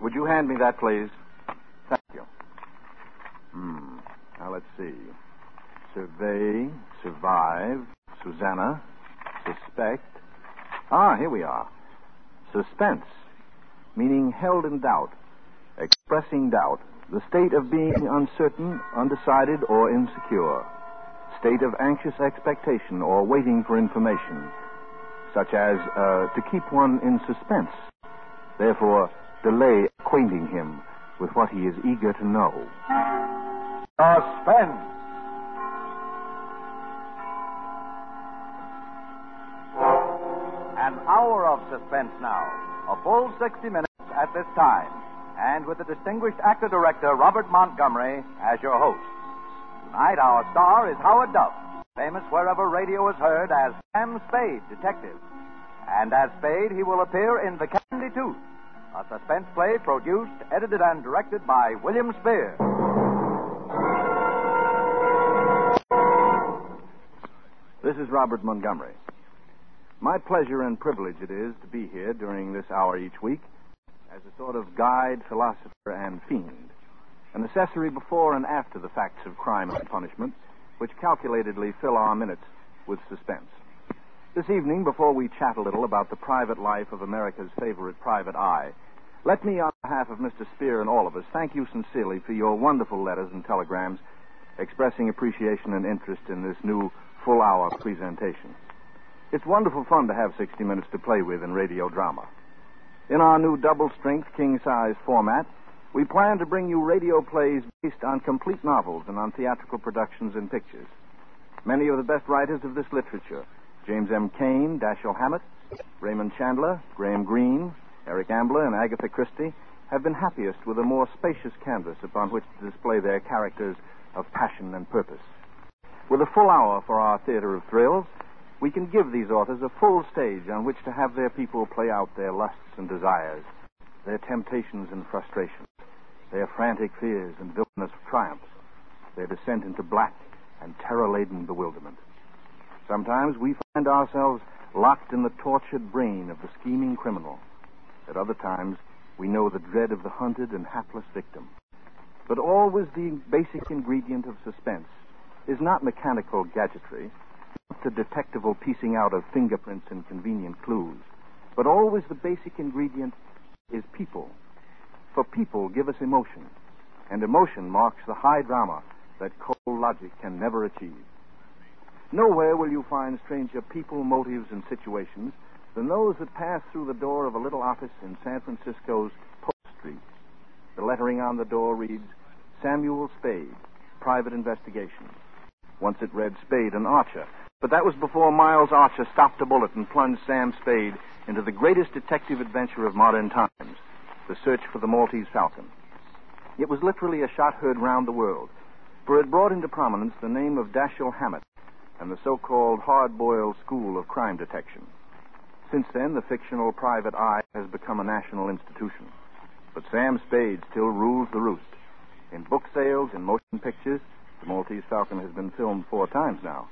Would you hand me that, please? Thank you. Hmm. Now, let's see. Survey, survive, Susanna, suspect. Ah, here we are. Suspense, meaning held in doubt, expressing doubt, the state of being uncertain, undecided, or insecure, state of anxious expectation or waiting for information, such as uh, to keep one in suspense. Therefore, delay acquainting him with what he is eager to know. Suspense. An hour of suspense now. A full 60 minutes at this time. And with the distinguished actor director Robert Montgomery as your host. Tonight, our star is Howard Duff, famous wherever radio is heard as Sam Spade, detective. And as Spade, he will appear in The Kandy Tooth, a suspense play produced, edited, and directed by William Spier. This is Robert Montgomery. My pleasure and privilege it is to be here during this hour each week as a sort of guide, philosopher, and fiend. An accessory before and after the facts of crime and punishment, which calculatedly fill our minutes with suspense. This evening, before we chat a little about the private life of America's favorite private eye, let me, on behalf of Mr. Spier and all of us, thank you sincerely for your wonderful letters and telegrams expressing appreciation and interest in this new full hour presentation. It's wonderful fun to have 60 minutes to play with in radio drama. In our new double strength, king size format, we plan to bring you radio plays based on complete novels and on theatrical productions and pictures. Many of the best writers of this literature James M. Cain, Dashiell Hammett, Raymond Chandler, Graham Greene, Eric Ambler, and Agatha Christie have been happiest with a more spacious canvas upon which to display their characters of passion and purpose. With a full hour for our theater of thrills, we can give these authors a full stage on which to have their people play out their lusts and desires, their temptations and frustrations, their frantic fears and villainous triumphs, their descent into black and terror laden bewilderment. Sometimes we find ourselves locked in the tortured brain of the scheming criminal. At other times, we know the dread of the hunted and hapless victim. But always the basic ingredient of suspense is not mechanical gadgetry, not the detectival piecing out of fingerprints and convenient clues, but always the basic ingredient is people. For people give us emotion, and emotion marks the high drama that cold logic can never achieve. Nowhere will you find stranger people, motives, and situations than those that pass through the door of a little office in San Francisco's Post Street. The lettering on the door reads Samuel Spade, Private Investigation. Once it read Spade and Archer, but that was before Miles Archer stopped a bullet and plunged Sam Spade into the greatest detective adventure of modern times the search for the Maltese Falcon. It was literally a shot heard round the world, for it brought into prominence the name of Dashiell Hammett and the so called hard boiled school of crime detection. Since then, the fictional private eye has become a national institution. But Sam Spade still rules the roost. In book sales, in motion pictures, the Maltese Falcon has been filmed four times now.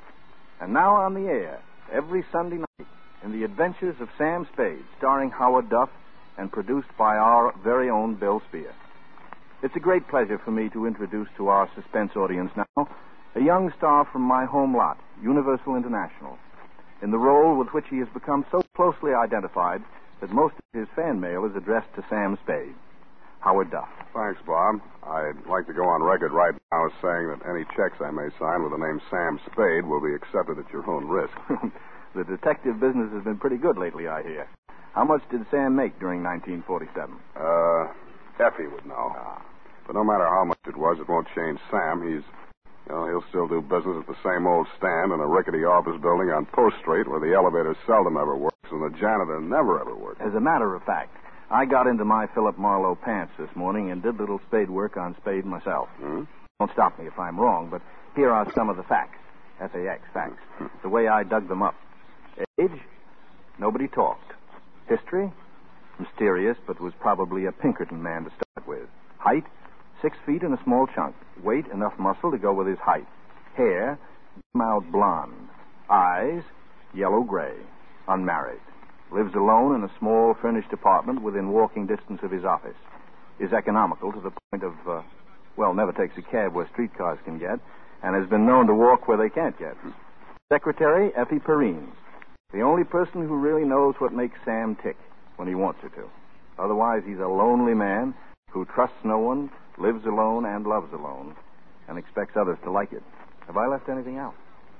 And now on the air, every Sunday night, in the adventures of Sam Spade, starring Howard Duff and produced by our very own Bill Spier. It's a great pleasure for me to introduce to our suspense audience now a young star from my home lot, Universal International, in the role with which he has become so closely identified that most of his fan mail is addressed to Sam Spade. Howard Duff. Thanks, Bob. I'd like to go on record right now as saying that any checks I may sign with the name Sam Spade will be accepted at your own risk. the detective business has been pretty good lately, I hear. How much did Sam make during 1947? Uh, Effie would know. Ah. But no matter how much it was, it won't change Sam. He's, you know, he'll still do business at the same old stand in a rickety office building on Post Street where the elevator seldom ever works and the janitor never ever works. As a matter of fact, I got into my Philip Marlowe pants this morning and did little spade work on Spade myself. Hmm? Don't stop me if I'm wrong, but here are some of the facts. F-A-X, facts. The way I dug them up. Age? Nobody talked. History? Mysterious, but was probably a Pinkerton man to start with. Height? Six feet and a small chunk. Weight? Enough muscle to go with his height. Hair? Mild blonde. Eyes? Yellow-gray. Unmarried. Lives alone in a small furnished apartment within walking distance of his office. Is economical to the point of, uh, well, never takes a cab where streetcars can get, and has been known to walk where they can't get. Secretary, Effie Perrine. The only person who really knows what makes Sam tick when he wants her to. Otherwise, he's a lonely man who trusts no one, lives alone, and loves alone, and expects others to like it. Have I left anything out?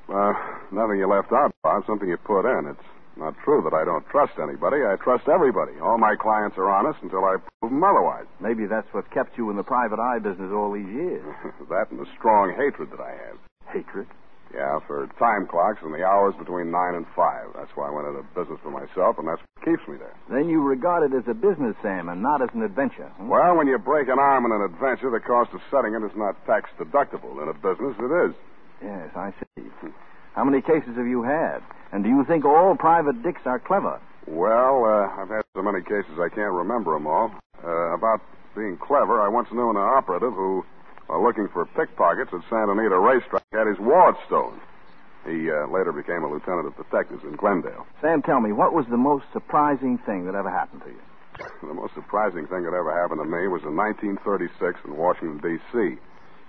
Uh, nothing you left out, Bob. Something you put in. It's not true that I don't trust anybody. I trust everybody. All my clients are honest until I prove them otherwise. Maybe that's what kept you in the private eye business all these years. that and the strong hatred that I have. Hatred? Yeah, for time clocks and the hours between 9 and 5. That's why I went into business for myself, and that's what keeps me there. Then you regard it as a business, Sam, and not as an adventure. hmm? Well, when you break an arm in an adventure, the cost of setting it is not tax deductible. In a business, it is. Yes, I see. How many cases have you had? And do you think all private dicks are clever? Well, uh, I've had so many cases I can't remember them all. Uh, about being clever, I once knew an operative who, while looking for pickpockets at Santa Anita racetrack, had his wallet stolen. He uh, later became a lieutenant of detectives in Glendale. Sam, tell me, what was the most surprising thing that ever happened to you? The most surprising thing that ever happened to me was in 1936 in Washington, D.C.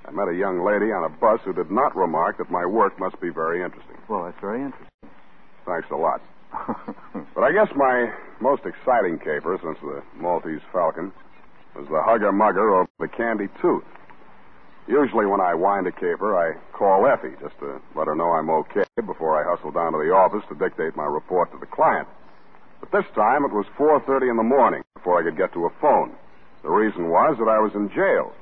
I met a young lady on a bus who did not remark that my work must be very interesting. Well, that's very interesting. Thanks a lot. But I guess my most exciting caper since the Maltese Falcon was the Hugger Mugger or the Kandy Tooth. Usually when I wind a caper, I call Effie just to let her know I'm okay before I hustle down to the office to dictate my report to the client. But this time it was 4.30 in the morning before I could get to a phone. The reason was that I was in jail.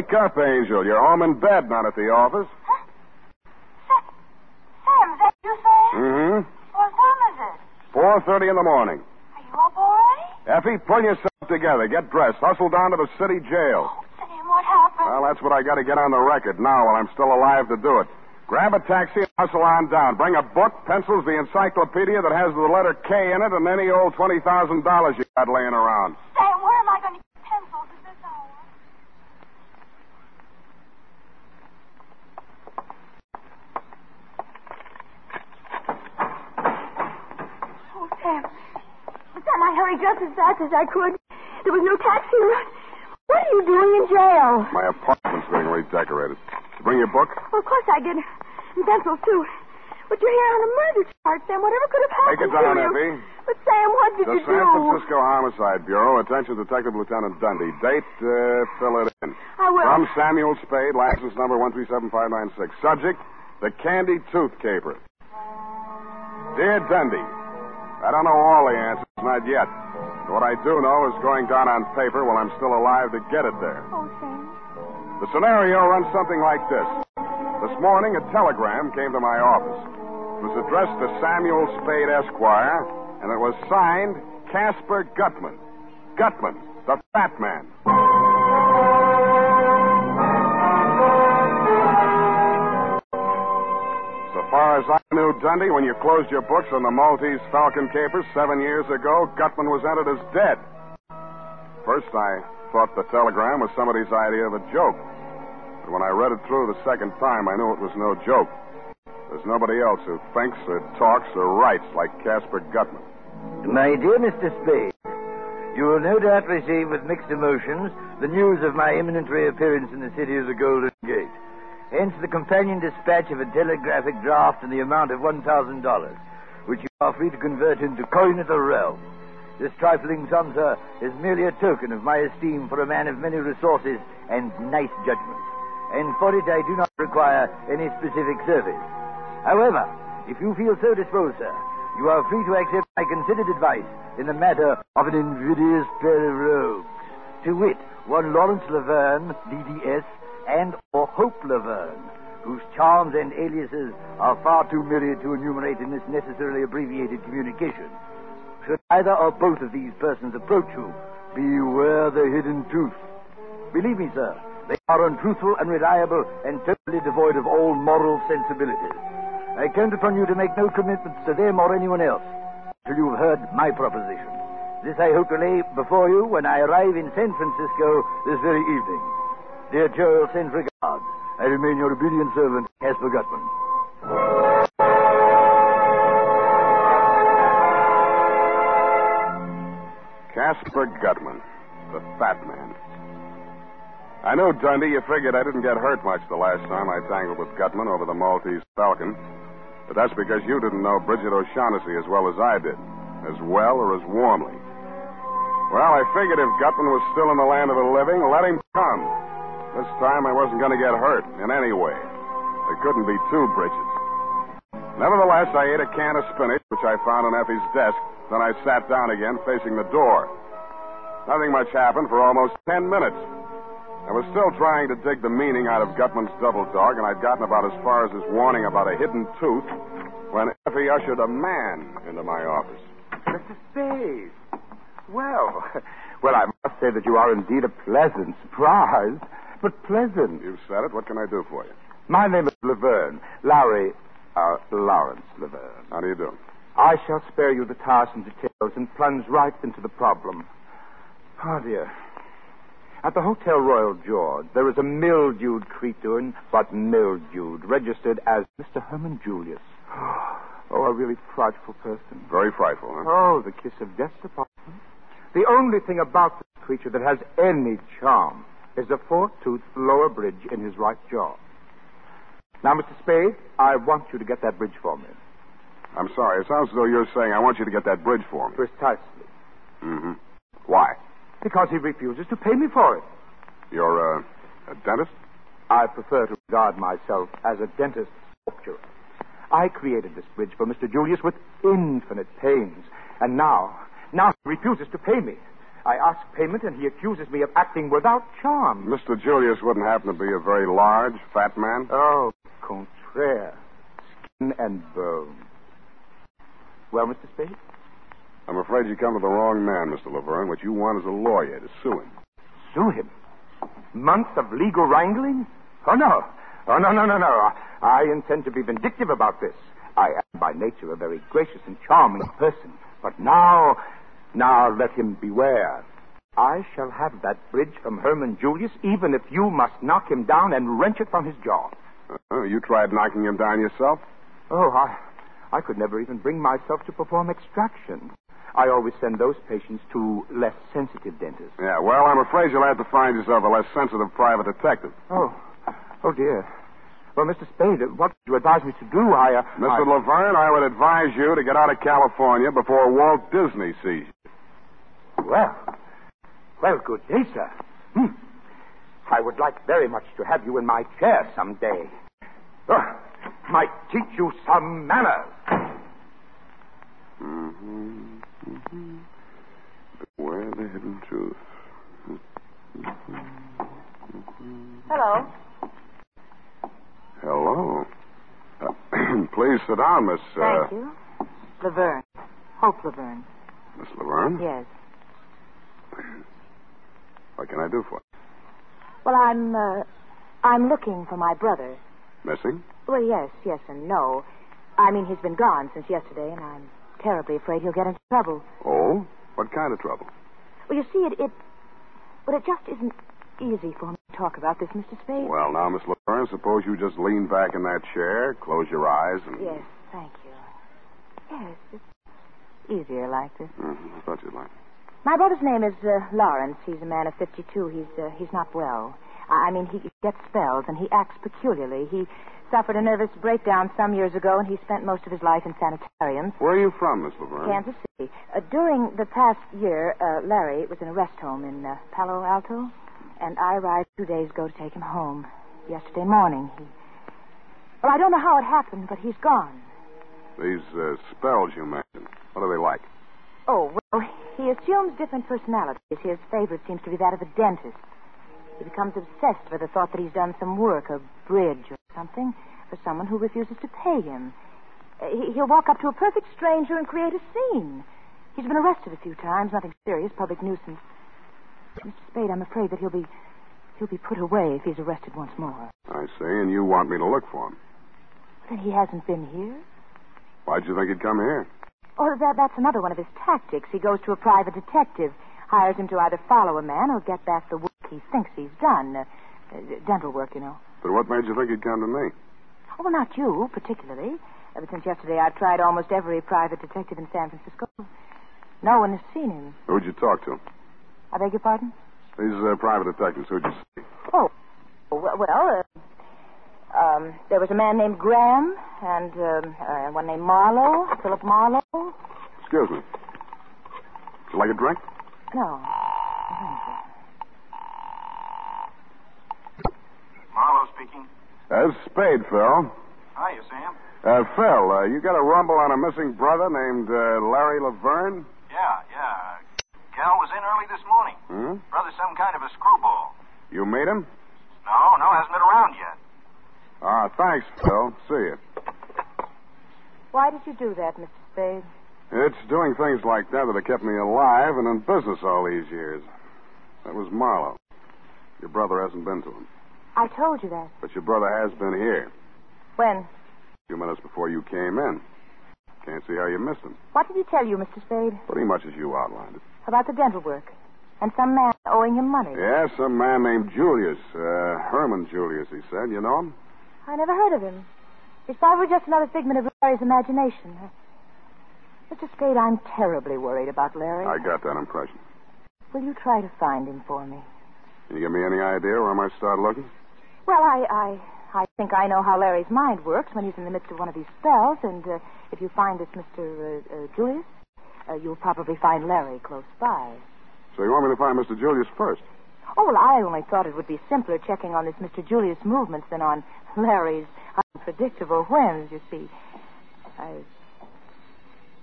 Wake up, Angel. You're home in bed, not at the office. Sa- Sam, is that you, Sam? Mm-hmm. What time is it? 4.30 in the morning. Are you up already? Effie, pull yourself together. Get dressed. Hustle down to the city jail. Sam, what happened? Well, that's what I got to get on the record now while I'm still alive to do it. Grab a taxi and hustle on down. Bring a book, pencils, the encyclopedia that has the letter K in it, and any old $20,000 you got laying around. Sam, where am I going to get pencils at this hour? Oh, Sam. Sam, I hurried just as fast as I could. There was no taxi route. What are you doing in jail? My apartment's being redecorated. You bring your book? Well, of course I did. And pencils, too. But you're here on a murder charge, Sam. Whatever could have happened Take it down, to you? Effie. But, Sam, what did The you San do? Francisco Homicide Bureau. Attention, Detective Lieutenant Dundee. Date, uh, fill it in. I will. From Samuel Spade, license number 1375596. Subject, the Kandy Tooth Caper. Dear Dundee, I don't know all the answers, not yet. What I do know is going down on paper while I'm still alive to get it there. Oh, Sam. The scenario runs something like this. This morning, a telegram came to my office. It was addressed to Samuel Spade, Esquire, and it was signed Casper Gutman. Gutman, the fat man. So far as I knew, Dundee, when you closed your books on the Maltese Falcon capers seven years ago, Gutman was entered as dead. First, I thought the telegram was somebody's idea of a joke. But when I read it through the second time, I knew it was no joke. There's nobody else who thinks or talks or writes like Casper Gutman. My dear Mr. Spade, you will no doubt receive with mixed emotions the news of my imminent reappearance in the city of the Golden Gate. Hence the companion dispatch of a telegraphic draft in the amount of $1,000, which you are free to convert into coin of the realm. This trifling sum, sir, is merely a token of my esteem for a man of many resources and nice judgment. And for it I do not require any specific service. However, if you feel so disposed, sir, you are free to accept my considered advice in the matter of an invidious pair of rogues. To wit, one Lawrence Laverne, DDS, and or Hope Laverne, whose charms and aliases are far too myriad to enumerate in this necessarily abbreviated communication. Should either or both of these persons approach you, beware the hidden truth. Believe me, sir, they are untruthful, unreliable, and totally devoid of all moral sensibility. I count upon you to make no commitments to them or anyone else till you have heard my proposition. This I hope to lay before you when I arrive in San Francisco this very evening. Dear Joel, send regards. I remain your obedient servant, Casper Gutman. Casper Gutman, the fat man. I know, Dundee, you figured I didn't get hurt much the last time I tangled with Gutman over the Maltese Falcon. But that's because you didn't know Brigid O'Shaughnessy as well as I did, as well or as warmly. Well, I figured if Gutman was still in the land of the living, let him come. This time I wasn't going to get hurt in any way. There couldn't be two bridges. Nevertheless, I ate a can of spinach, which I found on Effie's desk. Then I sat down again, facing the door. Nothing much happened for almost ten minutes. I was still trying to dig the meaning out of Gutman's double dog, and I'd gotten about as far as his warning about a hidden tooth when Effie ushered a man into my office. Mr. Spade. Well, well, I must say that you are indeed a pleasant surprise. But pleasant. You've said it. What can I do for you? My name is Laverne. Lowry, uh, Lawrence Laverne. How do you do? I shall spare you the tiresome details and plunge right into the problem. Oh, dear. At the Hotel Royal George, there is a mildewed creature, but mildewed, registered as Mr. Herman Julius. Oh, a really frightful person. Very frightful, huh? Oh, the kiss of death's department. The only thing about this creature that has any charm is the four-toothed lower bridge in his right jaw. Now, Mr. Spade, I want you to get that bridge for me. I'm sorry. It sounds as though you're saying I want you to get that bridge for me. Precisely. Mm-hmm. Why? Because he refuses to pay me for it. You're uh, a dentist? I prefer to regard myself as a dentist sculptor. I created this bridge for Mr. Julius with infinite pains. And now, now he refuses to pay me. I ask payment and he accuses me of acting without charm. Mr. Julius wouldn't happen to be a very large, fat man? Oh, contraire. Skin and bone. Well, Mr. Spade? I'm afraid you come to the wrong man, Mr. Laverne. What you want is a lawyer to sue him. Sue him? Months of legal wrangling? Oh, no. Oh, no, no, no, no. I intend to be vindictive about this. I am by nature a very gracious and charming person. But now, now let him beware. I shall have that bridge from Herman Julius, even if you must knock him down and wrench it from his jaw. Uh, you tried knocking him down yourself? Oh, I, I could never even bring myself to perform extraction. I always send those patients to less sensitive dentists. Yeah, well, I'm afraid you'll have to find yourself a less sensitive private detective. Oh, oh dear. Well, Mr. Spade, what would you advise me to do? I, uh, Mr. I... Laverne, I would advise you to get out of California before Walt Disney sees you. Well, well, good day, sir. Hmm. I would like very much to have you in my chair someday. Oh, might teach you some manners. Mm-hmm. Mm-hmm. Beware the hidden truth. Hello. Hello. Uh, please sit down, Miss. Uh, Thank you. Laverne. Hope Laverne. Miss Laverne. Yes. What can I do for you? Well, I'm, uh, I'm looking for my brother. Missing? Well, yes, yes, and no. I mean, he's been gone since yesterday, and I'm terribly afraid he'll get into trouble. Oh? What kind of trouble? Well, you see, it, it, well, it just isn't easy for me to talk about this, Mr. Spade. Well, now, Miss Laverne, suppose you just lean back in that chair, close your eyes, and. Yes, thank you. Yes, it's easier like this. Mm-hmm. I thought you'd like. My brother's name is uh, Lawrence. He's a man of 52. He's uh, he's not well. I I mean, he gets spells and he acts peculiarly. He suffered a nervous breakdown some years ago, and he spent most of his life in sanitariums. Where are you from, Miss Laverne? Kansas City. Uh, during the past year, uh, Larry was in a rest home in uh, Palo Alto, and I arrived two days ago to take him home. Yesterday morning, he. Well, I don't know how it happened, but he's gone. These uh, spells you mentioned, what are they like? Oh, well, he assumes different personalities. His favorite seems to be that of a dentist. He becomes obsessed with the thought that he's done some work, a bridge or something, for someone who refuses to pay him. Uh, he- He'll walk up to a perfect stranger and create a scene. He's been arrested a few times, nothing serious, public nuisance. Mr. Spade, I'm afraid that he'll be he'll be put away if he's arrested once more. I see, and you want me to look for him. Then he hasn't been here. Why'd you think he'd come here? Oh, that, that's another one of his tactics. He goes to a private detective, hires him to either follow a man or get back the work he thinks he's done. Uh, uh, dental work, you know. But what made you think he'd come to me? Oh, well, not you, particularly. Ever since yesterday, I've tried almost every private detective in San Francisco. No one has seen him. Who'd you talk to? I beg your pardon? These uh, private detectives, who'd you see? Oh, well, well uh, um, there was a man named Graham and um, uh, one named Marlowe, Philip Marlowe. Excuse me. Would you like a drink? No. Marlowe speaking. Uh, Spade, Phil. Hiya, Sam. Uh, Phil, uh, you got a rumble on a missing brother named uh, Larry Laverne? Yeah, yeah. Gal was in early this morning. Hmm? Brother's some kind of a screwball. You meet him? No, no, hasn't been around yet. Ah, thanks, Phil. See you. Why did you do that, Mr. Spade? It's doing things like that that have kept me alive and in business all these years. That was Marlowe. Your brother hasn't been to him, I told you that. but your brother has been here When? a few minutes before you came in. Can't see how you missed him. What did he tell you, Mr. Spade? Pretty much as you outlined it. About the dental work. And some man owing him money. Yeah, some man named Julius. Uh, Herman Julius, he said. You know him? I never heard of him. He's probably just another figment of Larry's imagination. Uh, Mr. Spade, I'm terribly worried about Larry. I got that impression. Will you try to find him for me? Can you give me any idea where I might start looking? Well, I, I, I think I know how Larry's mind works when he's in the midst of one of these spells, and uh, if you find this Mr. Uh, uh, Julius, uh, you'll probably find Larry close by. So you want me to find Mr. Julius first? Oh, well, I only thought it would be simpler checking on this Mr. Julius' movements than on Larry's unpredictable whims, you see. I.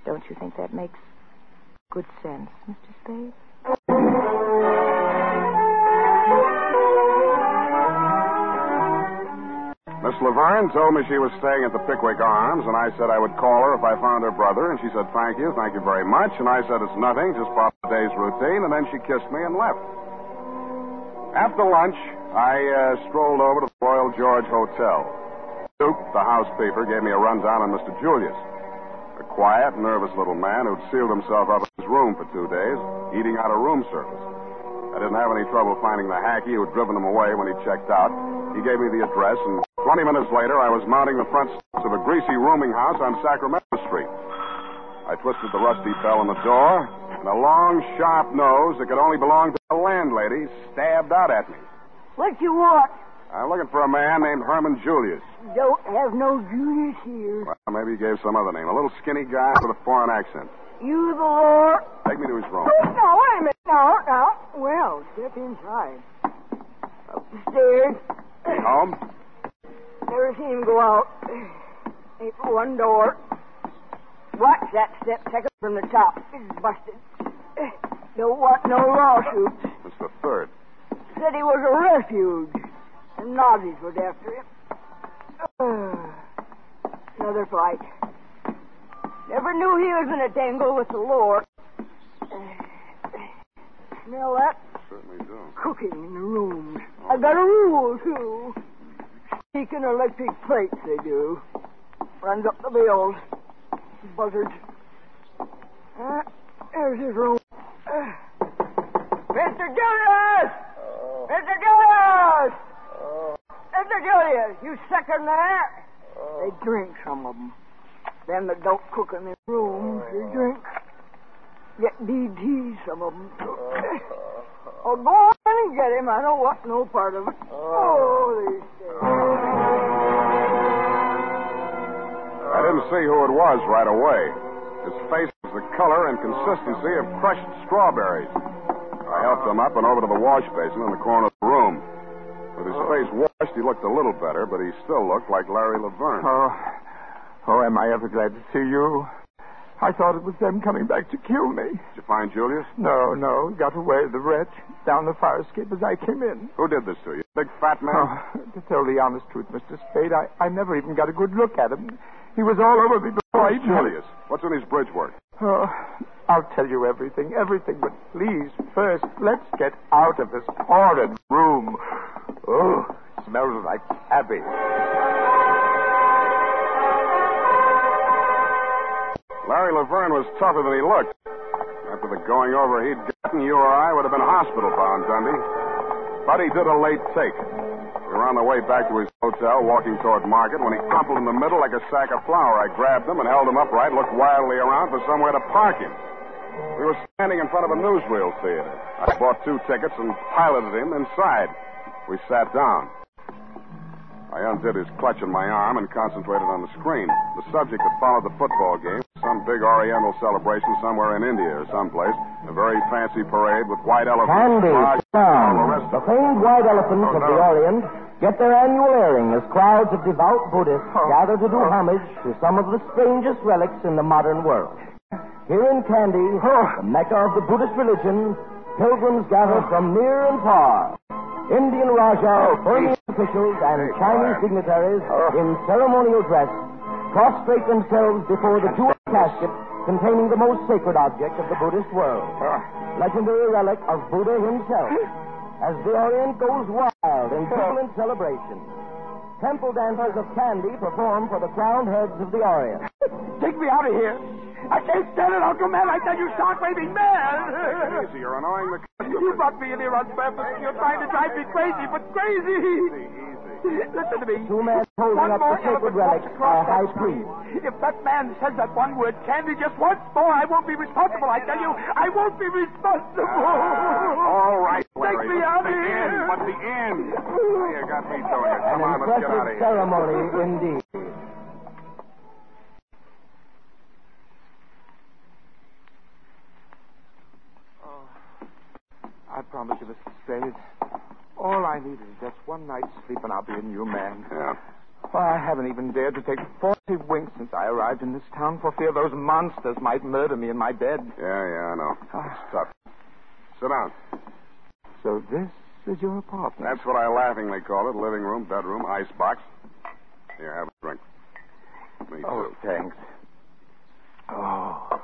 Don't you think that makes good sense, Mr. Spade? Miss Laverne told me she was staying at the Pickwick Arms, and I said I would call her if I found her brother, and she said, thank you, thank you very much. And I said, it's nothing, just part of the day's routine, and then she kissed me and left. After lunch, I uh, strolled over to the Royal George Hotel. Duke, the housekeeper, gave me a rundown on Mr. Julius. A quiet, nervous little man who'd sealed himself up in his room for two days, eating out of room service. I didn't have any trouble finding the hacky who'd driven him away when he checked out. He gave me the address, and 20 minutes later, I was mounting the front steps of a greasy rooming house on Sacramento Street. I twisted the rusty bell on the door, and a long, sharp nose that could only belong to the landlady stabbed out at me. What you want? I'm looking for a man named Herman Julius. Don't have no Julius here. Well, maybe he gave some other name. A little skinny guy with a foreign accent. You the Lord. Take me to his room. Now, wait a minute. No, now. Well, step inside. Up the stairs. He home? Never seen him go out. Ain't but one door. Watch that step Take it from the top. It's busted. Don't want no lawsuits. It's the third. Said he was a refuge. The Nazis was after him. Another fight. Never knew he was in a tangle with the Lord. Smell that Certainly do. cooking in the rooms. I got a rule, too. Speaking electric plates, they do. Runs up the bills. Buzzards. Uh, there's his room. Uh, Mr. Julius! Mr. Julius! Mr. Julius, you second that? Oh. They drink, some of them. Them that don't cook in their rooms, oh. they drink. Get DT, some of them. Oh. oh, go on and get him. I don't want no part of it. Oh, these days. I didn't see who it was right away. His face was the color and consistency of crushed strawberries. I helped him up and over to the wash basin in the corner of the room. With his oh. face washed, he looked a little better, but he still looked like Larry Laverne. Oh, Oh, am I ever glad to see you? I thought it was them coming back to kill me. Did you find Julius? No, no. Got away, the wretch, down the fire escape as I came in. Who did this to you? Big fat man? Oh, to tell the honest truth, Mr. Spade, I, I never even got a good look at him. He was all over me before oh, I even... Julius. What's in his bridge work? Oh, I'll tell you everything, everything, but please, first, let's get out of this horrid room. Oh, smells like cabbage. Larry Laverne was tougher than he looked. After the going over he'd gotten, you or I would have been hospital bound, Dundee. But he did a late take. We were on the way back to his hotel, walking toward Market, when he crumpled in the middle like a sack of flour. I grabbed him and held him upright, looked wildly around for somewhere to park him. We were standing in front of a newsreel theater. I bought two tickets and piloted him inside. We sat down. I undid his clutch on my arm and concentrated on the screen. The subject that followed the football game some big Oriental celebration somewhere in India or someplace. A very fancy parade with white elephants. Candy, sit down. the famed white elephants Oh, of no. the Orient get their annual airing as crowds of devout Buddhists oh. gather to do homage to some of the strangest relics in the modern world. Here in Kandy, the oh, mecca of the Buddhist religion, pilgrims gather from near and far. Indian Rajas, oh, Burmese officials, and Chinese dignitaries oh. in ceremonial dress prostrate themselves before the jeweled casket containing the most sacred object of the Buddhist world. Legendary relic of Buddha himself. As the Orient goes wild in jubilant celebration, temple dancers of Kandy perform for the crowned heads of the Orient. Take me out of here. I can't stand it, Uncle Man. I tell you, start waving man. Easy, you're annoying the You brought me in here on purpose. You're trying to drive me crazy, but crazy. Easy, easy. Listen to me. Two men holding One up the sacred elephant relic walks across uh, are high street. priest. If that man says that one word, Candy, just once more, I won't be responsible. I tell you, I won't be responsible. Ah, all right, Take me out the of here. end, but the end. Now you got me doing it. An Come on, let's get out of impressive here. ceremony indeed. I promise you, Mr. Spade. All I need is just one night's sleep, and I'll be a new man. Yeah. Why, I haven't even dared to take 40 winks since I arrived in this town for fear those monsters might murder me in my bed. Yeah, yeah, I know. Ah. It's tough. Sit down. So this is your apartment? That's what I laughingly call it. Living room, bedroom, ice box. Here, have a drink. Me Oh, too. thanks. Oh.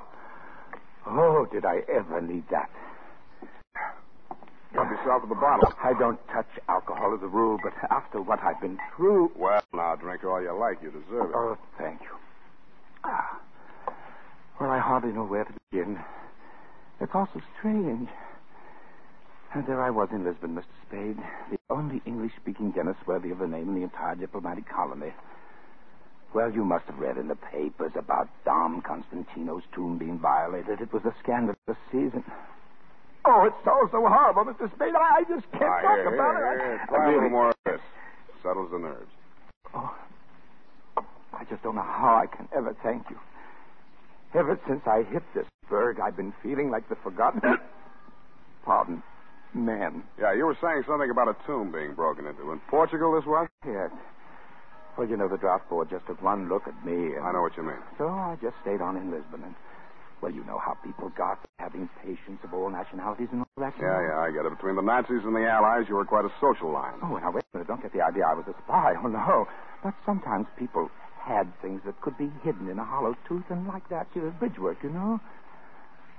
Oh, did I ever need that? Help yourself to the bottle. I don't touch alcohol as a rule, but after what I've been through. Well, now drink all you like. You deserve it. Oh, thank you. Ah. Well, I hardly know where to begin. It's all so strange. And there I was in Lisbon, Mr. Spade, the only English speaking dentist worthy of the name in the entire diplomatic colony. Well, you must have read in the papers about Dom Constantino's tomb being violated. It was a scandal this season. Oh, it's all so horrible, Mr. Spade. I I just can't Ah, talk here, about here, it. here. I Try a really- little more of this. Settles the nerves. Oh, I just don't know how I can ever thank you. Ever since I hit this berg, I've been feeling like the forgotten. Pardon, man. Yeah, you were saying something about a tomb being broken into. In Portugal, this was? Yes. Well, you know, the draft board just took one look at me. And I know what you mean. So I just stayed on in Lisbon. And, well, you know how people got having patients of all nationalities and all that. Yeah, yeah, I get it. Between the Nazis and the Allies, you were quite a social line. Oh, now, wait a minute. Don't get the idea I was a spy. Oh, no. But sometimes people had things that could be hidden in a hollow tooth, and like that, you bridge work, you know?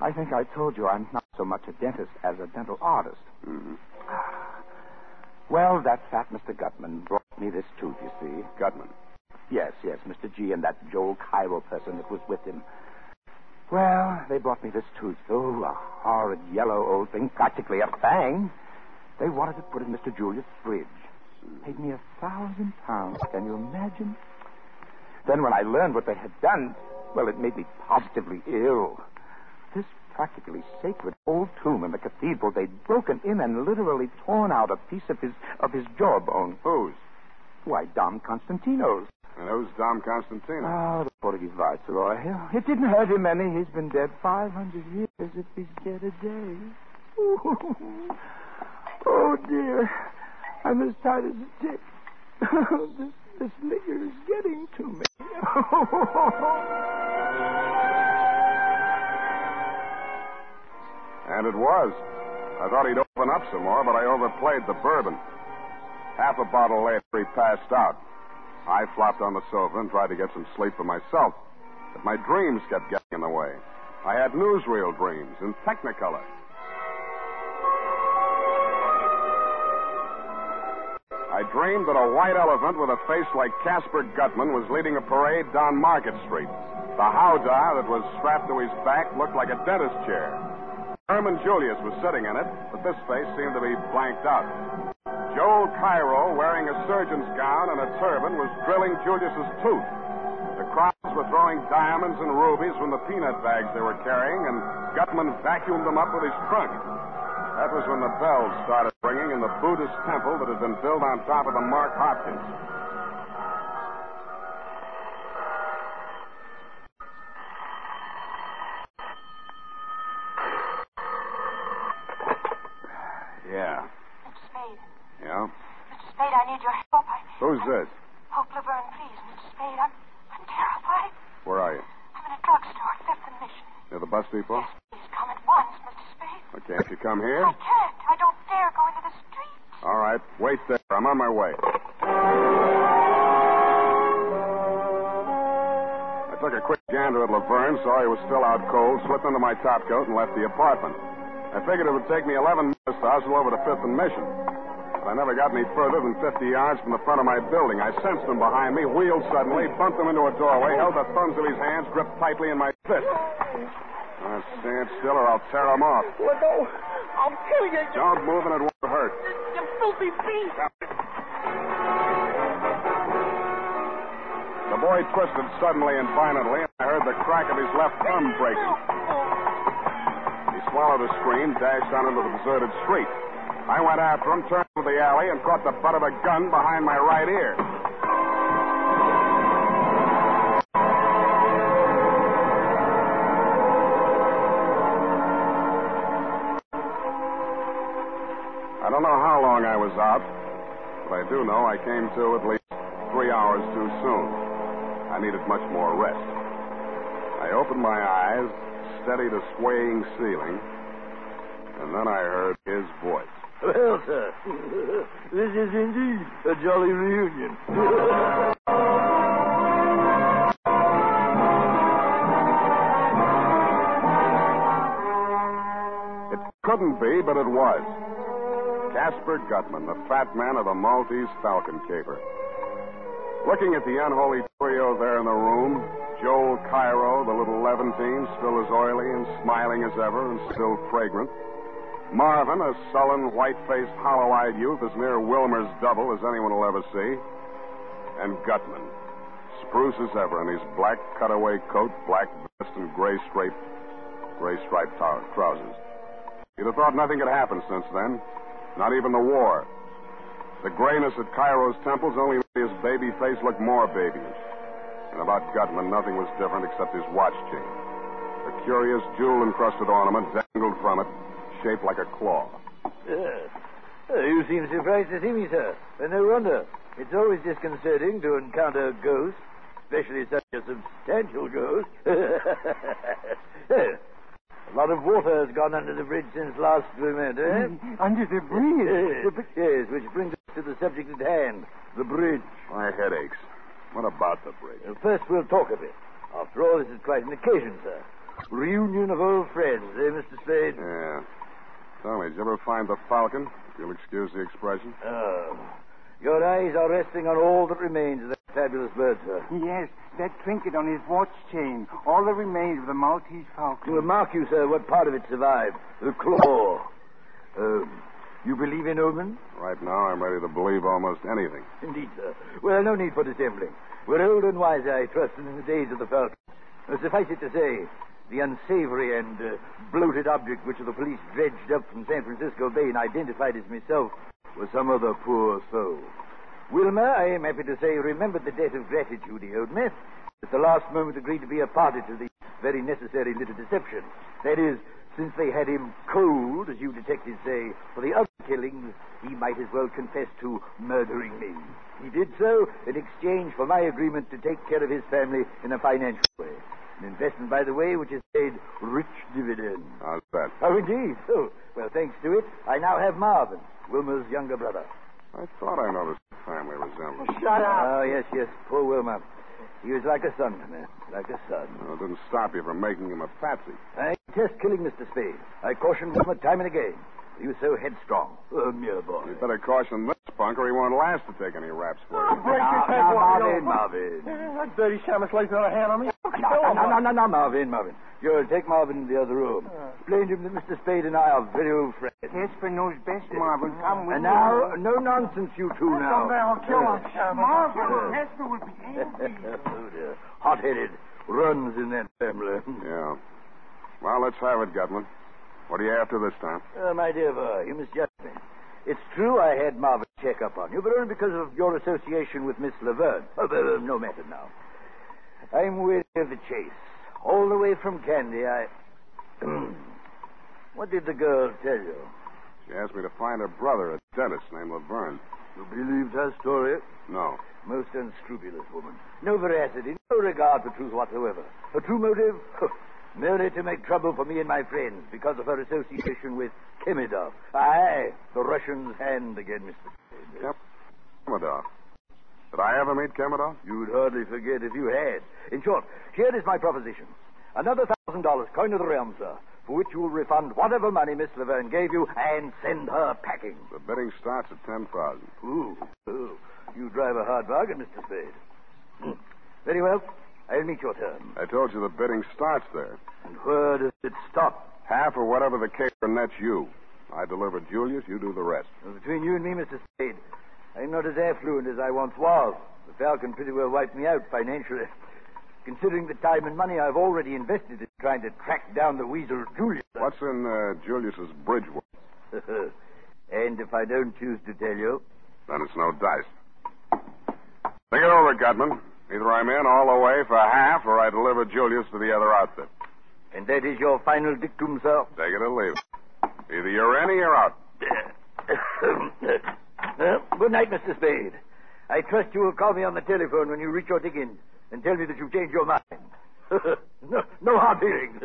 I think I told you I'm not so much a dentist as a dental artist. Mm-hmm. Well, that fat Mr. Gutman brought me this tooth, you see. Gutman. Yes, yes, Mr. G and that Joel Cairo person that was with him. Well, they brought me this tooth. Oh, a horrid yellow old thing, practically a fang. They wanted to put in Mr. Julius' fridge. Paid me a thousand pounds. Can you imagine? Then when I learned what they had done, well, it made me positively ill. This practically sacred old tomb in the cathedral, they'd broken in and literally torn out a piece of his of his jawbone. Whose? Why, Dom Constantino's. And who's Dom Constantino? Oh, the Portuguese viceroy. It didn't hurt him any. He's been dead 500 years if he's dead a day. oh, dear. I'm as tight as a tick. this This nigger is getting to me. And it was. I thought he'd open up some more, but I overplayed the bourbon. Half a bottle later, he passed out. I flopped on the sofa and tried to get some sleep for myself, but my dreams kept getting in the way. I had newsreel dreams in Technicolor. I dreamed that a white elephant with a face like Casper Gutman was leading a parade down Market Street. The howdah that was strapped to his back looked like a dentist chair. Herman Julius was sitting in it, but this face seemed to be blanked out. Joel Cairo, wearing a surgeon's gown and a turban, was drilling Julius's tooth. The crowds were throwing diamonds and rubies from the peanut bags they were carrying, and Gutman vacuumed them up with his trunk. That was when the bells started ringing in the Buddhist temple that had been built on top of the Mark Hopkins. Yeah. Mr. Spade. Yeah? Mr. Spade, I need your help. I, Who's this? Hope Laverne, please, Mr. Spade. I'm, I'm terrified. Where are you? I'm in a drugstore, Fifth and Mission. Near the bus depot? Please come at once, Mr. Spade. Well, can't you come here? I can't. I don't dare go into the street. All right. Wait there. I'm on my way. I took a quick gander at Laverne, saw he was still out cold, slipped into my topcoat, and left the apartment. I figured it would take me 11 minutes to hustle over to Fifth and Mission. But I never got any further than 50 yards from the front of my building. I sensed him behind me, wheeled suddenly, bumped him into a doorway, held the thumbs of his hands gripped tightly in my fist. Now, stand still or I'll tear him off. Let go. I'll kill you. You, Don't move and it won't hurt. you filthy beast. The boy twisted suddenly and violently, and I heard the crack of his left thumb breaking. Oh. He swallowed a scream, dashed out into the deserted street. I went after him, turned to the alley, and caught the butt of a gun behind my right ear. I don't know how long I was out, but I do know I came to at least three hours too soon. I needed much more rest. I opened my eyes, steadied a swaying ceiling, and then I heard his voice. Well, sir, this is indeed a jolly reunion. It couldn't be, but it was. Casper Gutman, the fat man of the Maltese Falcon caper. Looking at the unholy trio there in the room, Joel Cairo, the little Levantine, still as oily and smiling as ever and still fragrant. Marvin, a sullen, white-faced, hollow-eyed youth as near Wilmer's double as anyone will ever see. And Gutman, spruce as ever in his black cutaway coat, black vest, and gray striped, gray striped trousers. You'd have thought nothing had happened since then, not even the war. The grayness at Cairo's temples only made his baby face look more babyish. And about Gutman, nothing was different except his watch chain. A curious jewel-encrusted ornament dangled from it, shaped like a claw. Uh, you seem surprised to see me, sir. And no wonder. It's always disconcerting to encounter a ghost, especially such a substantial ghost. a lot of water has gone under the bridge since last we met, eh? Under the bridge. Yes, yes, which brings us to the subject at hand, the bridge. My head aches. What about the bridge? Well, first, we'll talk of it. After all, this is quite an occasion, sir. Reunion of old friends, eh, Mr. Spade? Yeah. Tell me, did you ever find the Falcon? If you'll excuse the expression. Oh. Your eyes are resting on all that remains of that fabulous bird, sir. Yes, that trinket on his watch chain. All that remains of the Maltese falcon. To remark you, sir, what part of it survived? The claw. Um, you believe in omens? Right now, I'm ready to believe almost anything. Indeed, sir. Well, no need for dissembling. We're old and wise, I trust, than in the days of the Falcon. Uh, suffice it to say, the unsavory and uh, bloated object which the police dredged up from San Francisco Bay and identified as myself was some other poor soul. Wilmer, I am happy to say, remembered the debt of gratitude he owed me. At the last moment agreed to be a party to the very necessary little deception. That is, Since they had him cold, as you detectives say, for the other killings, he might as well confess to murdering me. He did so in exchange for my agreement to take care of his family in a financial way. An investment, by the way, which has paid rich dividends. How's that? Oh, indeed. Oh, well, thanks to it, I now have Marvin, Wilmer's younger brother. I thought I noticed a family resemblance. Oh, shut up. Oh, yes, yes, poor Wilmer. He was like a son to me, like a son. Well, it didn't stop you from making him a patsy. I detest killing Mr. Spade. I cautioned Wilmer time and again. He was so headstrong. A mere boy. You better caution this punk or he won't last to take any raps for you. Oh, break Now, his head, now, Wally. Marvin, Marvin. That dirty shamus lays another hand on me. No, no, no, no, no, Marvin, Marvin. You'll take Marvin to the other room. Explain to him that Mr. Spade and I are very old friends. Casper knows best, Marvin. Come with And me. And now, no nonsense, you two now. Someday I'll kill him. Marvin, Casper will be angry. oh, dear. Hot-headed. Runs in that family. Yeah. Well, let's have it, Gutman. What are you after this time? Uh, my dear boy, you misjudged me. It's true I had Marvin check up on you, but only because of your association with Miss Laverne. Oh, uh, no matter now. I'm weary of the chase. All the way from Kandy, I. what did the girl tell you? She asked me to find her brother, a dentist named Laverne. You believed her story? No. Most unscrupulous woman. No veracity, no regard for truth whatsoever. Her true motive? Merely to make trouble for me and my friends because of her association with Kemidov. Aye, the Russian's hand again, Mr. Spade. Yep. Kemidov. Did I ever meet Kemidov? You'd hardly forget if you had. In short, here is my proposition. Another thousand dollars, coin of the realm, sir, for which you will refund whatever money Miss Laverne gave you and send her packing. The bidding starts at ten thousand. Ooh, ooh. You drive a hard bargain, Mr. Spade. Hmm. Very well. I'll meet your terms. I told you the bidding starts there. And where does it stop? Half or whatever the caper nets you. I deliver Julius, you do the rest. Well, between you and me, Mr. Spade, I'm not as affluent as I once was. The Falcon pretty well wiped me out financially. Considering the time and money I've already invested in trying to track down the weasel Julius. What's in uh, Julius's bridge and if I don't choose to tell you, Then it's no dice. Think it over, Gutman. Either I'm in all the way for half, or I deliver Julius to the other outfit. and that is your final dictum, sir. Take it or leave it. Either you're in or you're out. Good night, Mr. Spade. I trust you will call me on the telephone when you reach your diggings and tell me that you've changed your mind. no, no hard feelings.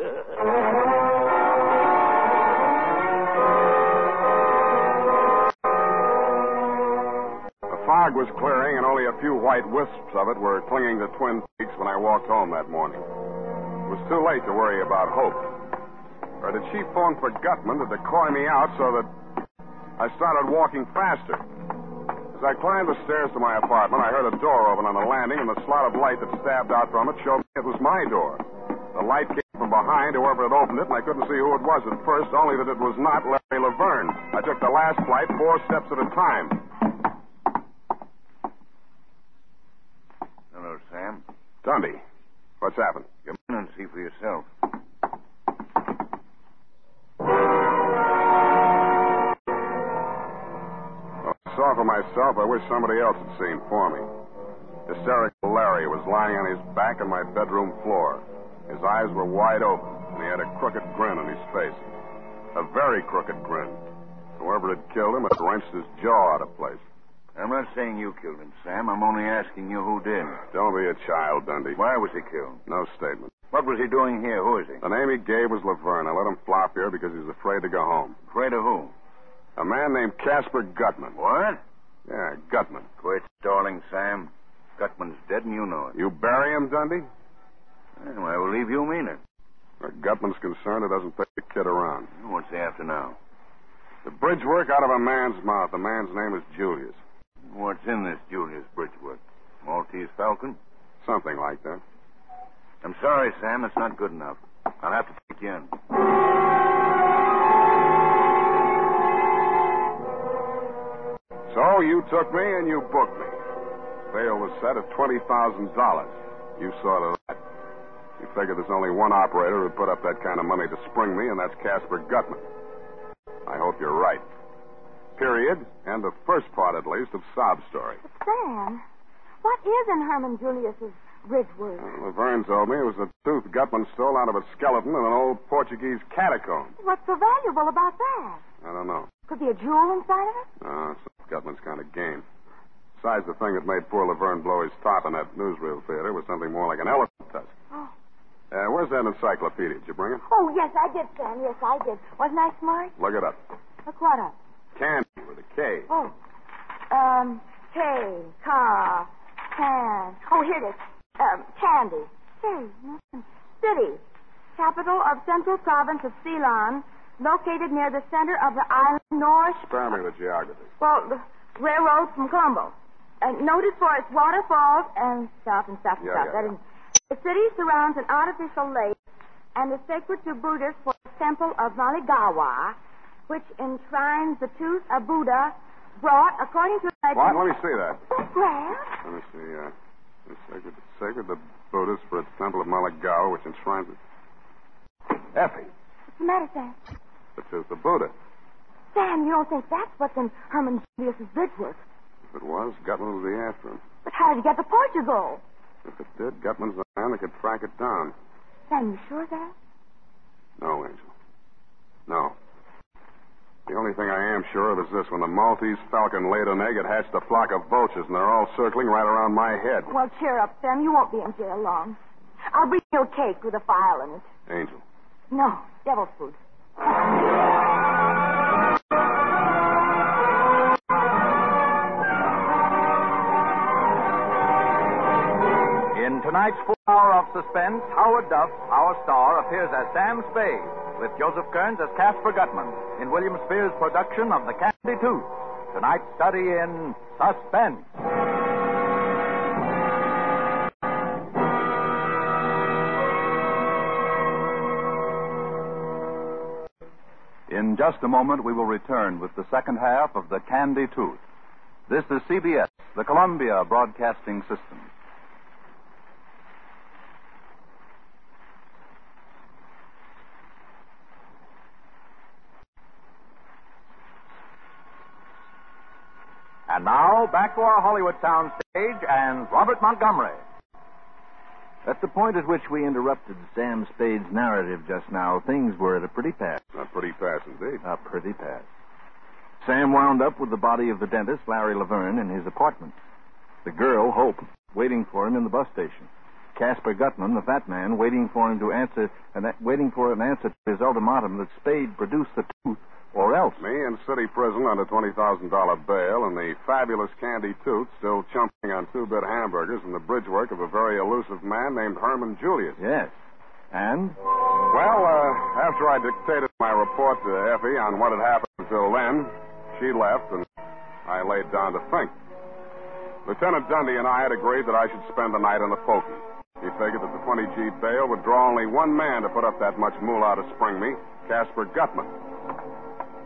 Fog was clearing, and only a few white wisps of it were clinging to Twin Peaks when I walked home that morning. It was too late to worry about Hope. Or did she phone for Gutman to decoy me out so that I started walking faster? As I climbed the stairs to my apartment, I heard a door open on the landing, and the slot of light that stabbed out from it showed me it was my door. The light came from behind, whoever had opened it, and I couldn't see who it was at first, only that it was not Larry Laverne. I took the last flight four steps at a time. Hello, Sam. Dundee, what's happened? Come in and see for yourself. Well, I saw for myself. I wish somebody else had seen for me. Hysterical Larry was lying on his back on my bedroom floor. His eyes were wide open, and he had a crooked grin on his face. A very crooked grin. Whoever had killed him had wrenched his jaw out of place. I'm not saying you killed him, Sam. I'm only asking you who did. Don't be a child, Dundee. Why was he killed? No statement. What was he doing here? Who is he? The name he gave was Laverne. I let him flop here because he was afraid to go home. Afraid of who? A man named Casper Gutman. What? Yeah, Gutman. Quit stalling, Sam. Gutman's dead and you know it. You bury him, Dundee? Well, I will leave you mean it. Where Gutman's concerned, it doesn't take the kid around. What's he after now? The bridge work out of a man's mouth. The man's name is Julius. What's in this Julius bridgework? Maltese Falcon? Something like that. I'm sorry, Sam. It's not good enough. I'll have to take you in. So you took me and you booked me. Bail was set at twenty thousand dollars. You saw to that. You figured there's only one operator who'd put up that kind of money to spring me, and that's Casper Gutman. I hope you're right. Period. And the first part, at least, of sob story. But Sam, what is in Herman Julius's bridgework. Laverne told me it was a tooth Gutman stole out of a skeleton in an old Portuguese catacomb. What's so valuable about that? I don't know. Could be a jewel inside of it? No, it's Gutman's kind of game. Besides, the thing that made poor Laverne blow his top in that newsreel theater was something more like an elephant tusk. Oh. Uh, where's that encyclopedia? Did you bring it? Oh, yes, I did, Sam. Yes, I did. Wasn't I smart? Look it up. Look what up? Kandy with a K. Oh. Um, K, car, can. Oh, here it is. Um, Kandy. Hey. City. Capital of Central Province of Ceylon, located near the center of the island north. Spare me the geography. Well, the railroad from Colombo. Uh, noted for its waterfalls and stuff and stuff and Yeah, stuff. yeah, That yeah. is- the city surrounds an artificial lake and is sacred to Buddhists for the temple of Maligawa, which enshrines the tooth of Buddha brought, according to legend. What? Let me see that. Well, Let me see. Uh, it's sacred, sacred the Buddhist for its temple of Maligawa, which enshrines it. Effie, what's the matter, Sam? the tooth of Buddha. Sam, you don't think that's what's in Herman Julius's bridgework? If it was, Gutman would be after him. But how did he get to Portugal? If it did, Gutman's the man that could track it down. Sam, you sure of that? No, Angel. No. The only thing I am sure of is this. When the Maltese falcon laid an egg, it hatched a flock of vultures, and they're all circling right around my head. Well, cheer up, Sam. You won't be in jail long. I'll bring you a cake with a file in it. Angel. No, devil's food. In tonight's full hour of suspense, Howard Duff, our star, appears as Sam Spade, with Joseph Kearns as Casper Gutman, in William Spier's production of The Kandy Tooth. Tonight's study in suspense. In just a moment, we will return with the second half of The Kandy Tooth. This is CBS, the Columbia Broadcasting System. And now, back to our Hollywood Town soundstage and Robert Montgomery. At the point at which we interrupted Sam Spade's narrative just now, things were at a pretty pass. A pretty pass indeed. A pretty pass. Sam wound up with the body of the dentist, Larry Laverne, in his apartment. The girl, Hope, waiting for him in the bus station. Casper Gutman, the fat man, waiting for him to answer, and waiting for an answer to his ultimatum that Spade produce the tooth or else. Me in city prison under $20,000 bail, and the fabulous Kandy Tooth still chumping on two bit hamburgers and the bridge work of a very elusive man named Herman Julius. Yes. And? Well, uh, after I dictated my report to Effie on what had happened until then, she left, and I laid down to think. Lieutenant Dundee and I had agreed that I should spend the night in the pokey. He figured that the 20G bail would draw only one man to put up that much moolah to spring me, Casper Gutman.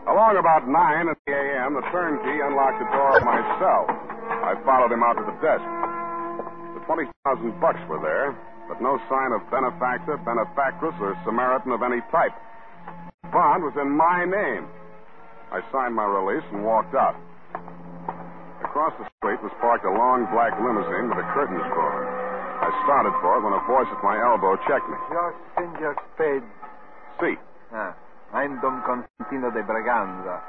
Along about 9 in the a.m., the turnkey unlocked the door of my cell. I followed him out to the desk. The 20,000 bucks were there, but no sign of benefactor, benefactress, or Samaritan of any type. The Bond was in my name. I signed my release and walked out. Across the street was parked a long black limousine with the curtains drawn. I started for it when a voice at my elbow checked me. Your Senor Spade. See. Ah, I'm Don Constantino de Braganza.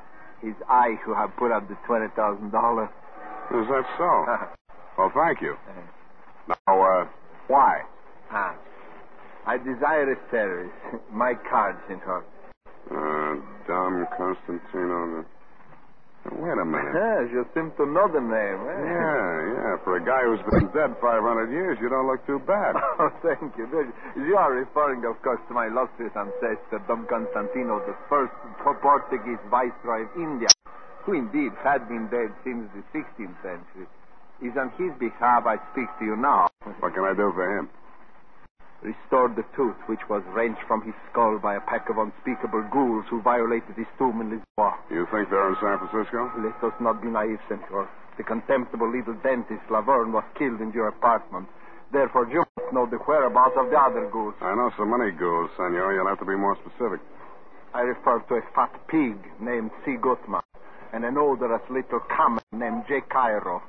It's I who have put up the $20,000. Is that so? well, thank you. Now, uh, why? Ah, I desire a service. My card, Senor. Uh, Don Constantino. Wait a minute. Yes, you seem to know the name. Eh? Yeah, yeah. For a guy who's been dead 500 years, you don't look too bad. Oh, thank you. You are referring, of course, to my illustrious ancestor, Don Constantino, the first Portuguese viceroy of India, who indeed had been dead since the 16th century. It's on his behalf I speak to you now. What can I do for him? Restored the tooth which was wrenched from his skull by a pack of unspeakable ghouls who violated his tomb in Lisboa. You think they're in San Francisco? Let us not be naive, Senor. The contemptible little dentist Laverne was killed in your apartment. Therefore, you must know the whereabouts of the other ghouls. I know so many ghouls, senor. You'll have to be more specific. I refer to a fat pig named C. Gutman and an odorous little comet named J. Cairo.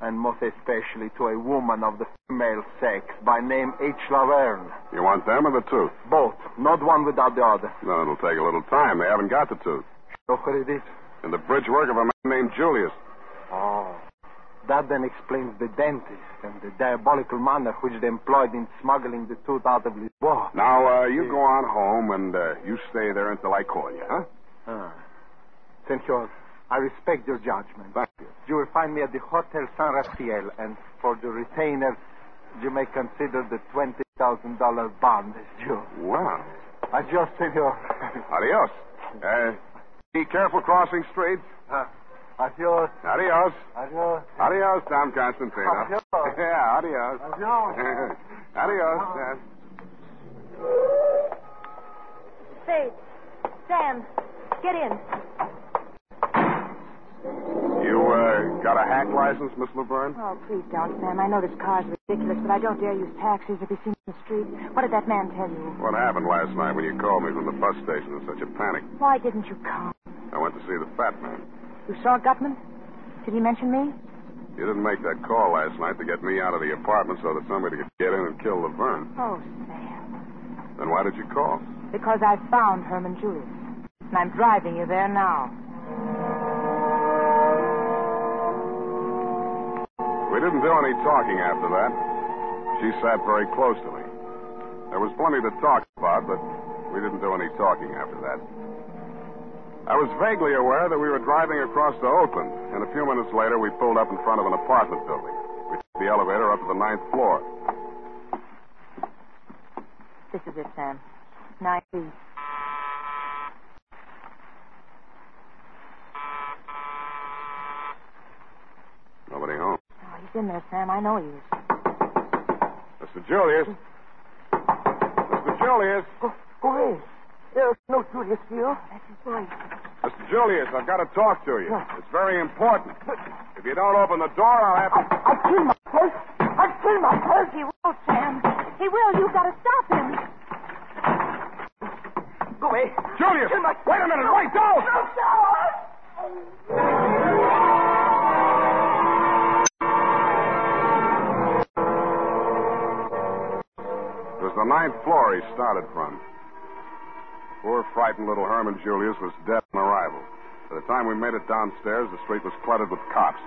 And most especially to a woman of the female sex by name H. Laverne. You want them or the tooth? Both, not one without the other. No, it'll take a little time. They haven't got the tooth. Know what it is? In the bridge work of a man named Julius. Oh. That then explains the dentist and the diabolical manner which they employed in smuggling the tooth out of Lisboa. Now, uh, you go on home and uh, you stay there until I call you, huh? Ah. Senor, I respect your judgment. Thank you. You will find me at the Hotel San Rafael, and for the retainer, you may consider the $20,000 bond as due. Wow. Adios, senor. Adios. Uh, be careful crossing streets. Uh, adios. Adios. Adios. Adios, Don Constantino. Adios. yeah, adios. Adios. adios. Yes. Spade. Sam, get in. You, got a hack license, Miss Laverne? Oh, please don't, Sam. I know this car's ridiculous, but I don't dare use taxis if he's seen in the street. What did that man tell you? What happened last night when you called me from the bus station in such a panic? Why didn't you come? I went to see the fat man. You saw Gutman? Did he mention me? You didn't make that call last night to get me out of the apartment so that somebody could get in and kill Laverne. Oh, Sam. Then why did you call? Because I found Herman Julius. And I'm driving you there now. We didn't do any talking after that. She sat very close to me. There was plenty to talk about, but we didn't do any talking after that. I was vaguely aware that we were driving across to Oakland, and a few minutes later we pulled up in front of an apartment building. We took the elevator up to the ninth floor. This is it, Sam. 9B. Nobody home. Oh, he's in there, Sam. I know he is. Mr. Julius. Mr. Julius. Go, go away. There's no Julius here. That's his voice. Mr. Julius, I've got to talk to you. It's very important. If you don't open the door, I'll have to. I'll kill myself. I'll kill myself. He will, Sam. He will. You've got to stop him. Go away. Julius! Kill my... Wait a minute. Wait, don't! No, no. The ninth floor he started from. Poor, frightened little Herman Julius was dead on arrival. By the time we made it downstairs, the street was cluttered with cops.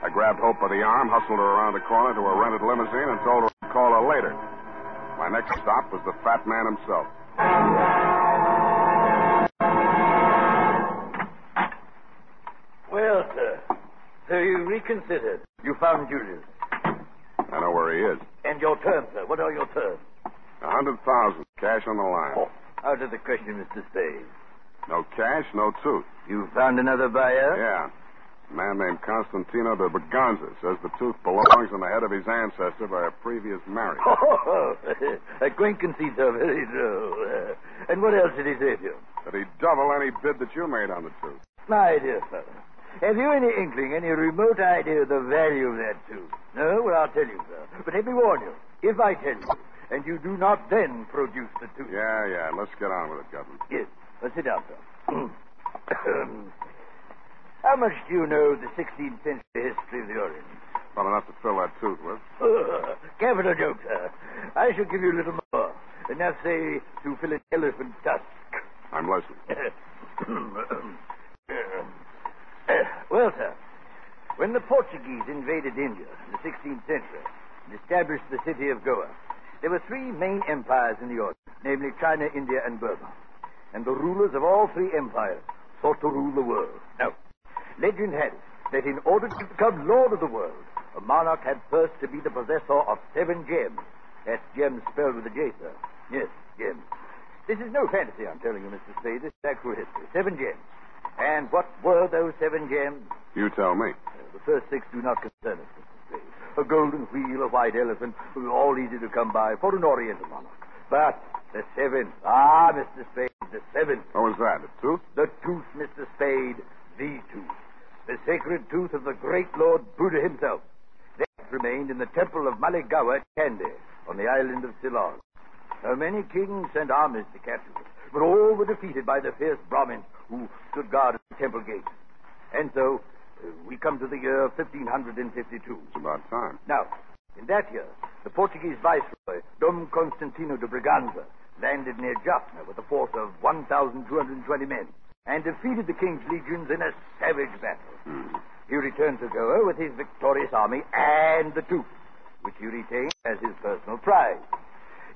I grabbed Hope by the arm, hustled her around the corner to a rented limousine, and told her I'd call her later. My next stop was the fat man himself. Well, sir. So you reconsidered. You found Julius. I know where he is. And your terms, sir. What are your terms? A hundred thousand, cash on the line. Oh, out of the question, Mr. Spade. No cash, no tooth. You found another buyer? Yeah. A man named Constantino de Braganza says the tooth belongs on the head of his ancestor by a previous marriage. Oh, acquaintances are very true. Uh, and what else did he say to you? That he'd double any bid that you made on the tooth. My dear fellow, have you any inkling, any remote idea of the value of that tooth? No? Well, I'll tell you, sir. But let me warn you. If I tell you, and you do not then produce the tooth. Yeah, yeah. Let's get on with it, Gutman. Yes. Well, sit down, sir. How much do you know of the 16th century history of the Orient? Not enough to fill that tooth with. Capital joke, sir. I shall give you a little more. Enough, say, to fill an elephant tusk. I'm listening. well, sir, when the Portuguese invaded India in the 16th century and established the city of Goa, there were three main empires in the Orient, namely China, India, and Burma. And the rulers of all three empires sought to rule the world. Now, legend had it that in order to become lord of the world, a monarch had first to be the possessor of seven gems. That's gems spelled with a J, sir. Yes, gems. This is no fantasy, I'm telling you, Mr. Spade. This is actual history. Seven gems. And what were those seven gems? You tell me. Uh, the first six do not concern us. A golden wheel, a white elephant, all easy to come by for an Oriental monarch. But the seven, ah, Mr. Spade, the seven. What was that? A tooth? The tooth, Mr. Spade, the tooth. The sacred tooth of the great Lord Buddha himself. That remained in the temple of Maligawa at Kandy, on the island of Ceylon. Now, many kings sent armies to capture it, but all were defeated by the fierce Brahmins who stood guard at the temple gate. And so, Uh, we come to the year 1552. It's about time. Now, in that year, the Portuguese viceroy, Dom Constantino de Braganza, landed near Jaffna with a force of 1,220 men and defeated the king's legions in a savage battle. Hmm. He returned to Goa with his victorious army and the tooth, which he retained as his personal prize.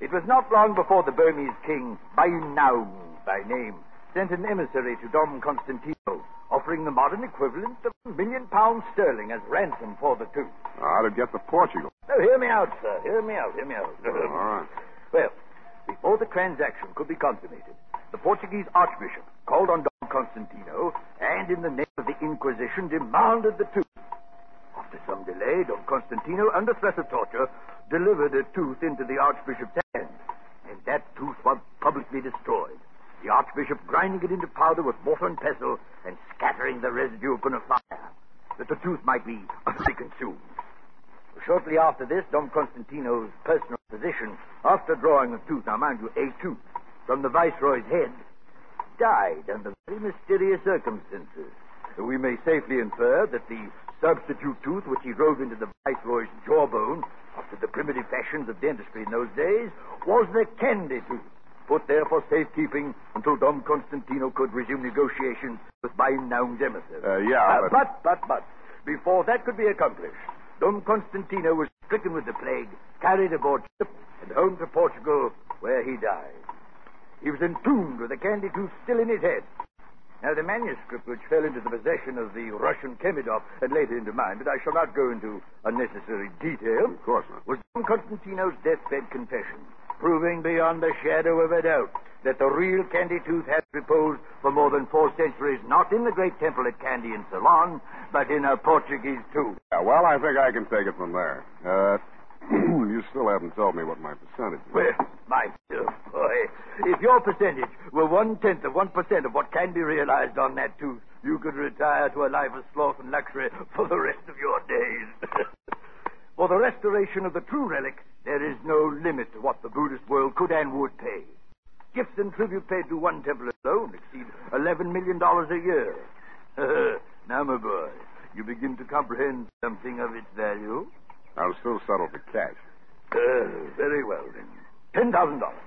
It was not long before the Burmese king, Bainaun by name, sent an emissary to Dom Constantino, offering the modern equivalent of a million pounds sterling as ransom for the tooth. How'd it get to Portugal? Now, hear me out, sir. Hear me out. Hear me out. All right. Well, before the transaction could be consummated, the Portuguese archbishop called on Don Constantino and, in the name of the Inquisition, demanded the tooth. After some delay, Don Constantino, under threat of torture, delivered a tooth into the archbishop's hand, and that tooth was publicly destroyed. The archbishop grinding it into powder with mortar and pestle and scattering the residue upon a fire, that the tooth might be utterly consumed. Shortly after this, Don Constantino's personal physician, after drawing the tooth, now mind you, a tooth, from the viceroy's head, died under very mysterious circumstances. We may safely infer that the substitute tooth which he drove into the viceroy's jawbone, after the primitive fashions of dentistry in those days, was the Kandy tooth, put there for safekeeping until Don Constantino could resume negotiations with Bainaun's emissary. Uh, yeah, Uh, but, but, but, before that could be accomplished, Don Constantino was stricken with the plague, carried aboard ship, and home to Portugal, where he died. He was entombed with the Kandy tooth still in his head. Now, the manuscript which fell into the possession of the Russian Kemidov and later into mine, but I shall not go into unnecessary detail, Of course not. was Don Constantino's deathbed confession, proving beyond a shadow of a doubt that the real Kandy Tooth had reposed for more than four centuries, not in the great temple at Kandy in Ceylon, but in a Portuguese tomb. Yeah, well, I think I can take it from there. Uh, you still haven't told me what my percentage is. Well, my dear boy, if your percentage were one tenth of one percent of what can be realized on that tooth, you could retire to a life of sloth and luxury for the rest of your days. for the restoration of the true relic, there is no limit to what the Buddhist world could and would pay. Gifts and tribute paid to one temple alone exceed eleven million dollars a year. now, my boy, you begin to comprehend something of its value. I'll still settle for cash. Uh, very well, then. Ten thousand dollars.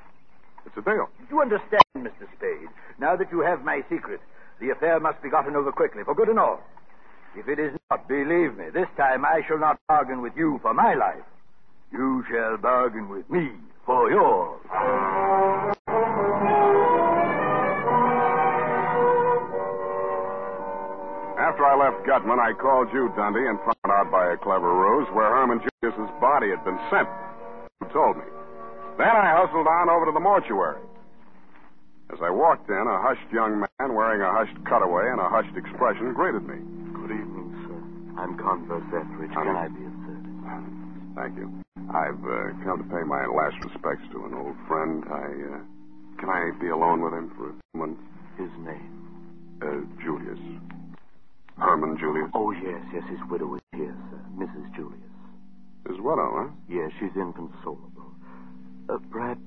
It's a deal. You understand, Mr. Spade. Now that you have my secret, the affair must be gotten over quickly, for good and all. If it is not, believe me, this time I shall not bargain with you for my life. You shall bargain with me for yours. After I left Gutman, I called you, Dundee, and found out by a clever ruse where Herman Julius's body had been sent. You told me. Then I hustled on over to the mortuary. As I walked in, a hushed young man wearing a hushed cutaway and a hushed expression greeted me. Good evening, sir. I'm Converse Etheridge. Can I be of service? Thank you. I've uh, come to pay my last respects to an old friend. I, uh, can I be alone with him for a few moment? His name? Uh, Julius. Herman Julius. Oh, yes, yes. His widow is here, sir. Mrs. Julius. His widow, huh? Yes, she's inconsolable. Uh, perhaps,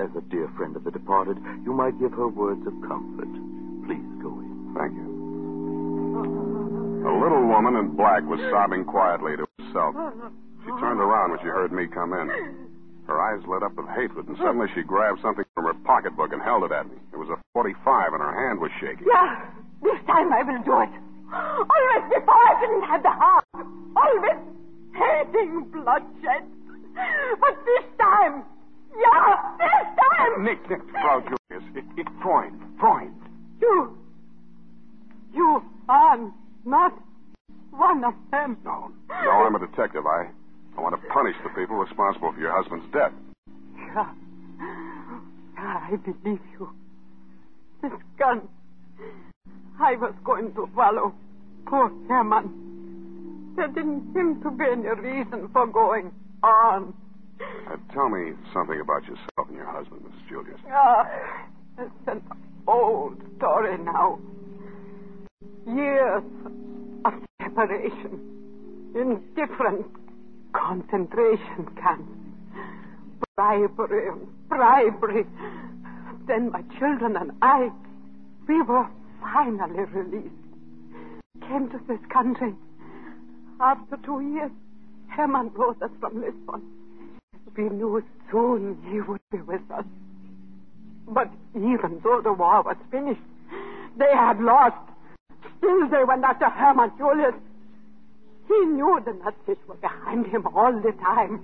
as a dear friend of the departed, you might give her words of comfort. Please go in. Thank you. A little woman in black was sobbing quietly to herself. She turned around when she heard me come in. Her eyes lit up with hatred, and suddenly she grabbed something from her pocketbook and held it at me. It was a 45, and her hand was shaking. Yeah, this time I will do it. Always before I didn't have the heart. Always hating bloodshed. But this time, yeah, this time. Nick, Nick, Frau Julius, it, it's Freund. Freund. You, you are not one of them. No, no, I'm a detective. I, I want to punish the people responsible for your husband's death. Yeah, I believe you. This gun. I was going to follow poor Herman. There didn't seem to be any reason for going on. Uh, tell me something about yourself and your husband, Mrs. Julius. Ah, it's an old story now. Years of separation in different concentration camps. Bribery, bribery. Then my children and I, we were finally released. came to this country. After two years, Herman brought us from Lisbon. We knew soon he would be with us. But even though the war was finished, they had lost. Still they went after Herman Julius. He knew the Nazis were behind him all the time.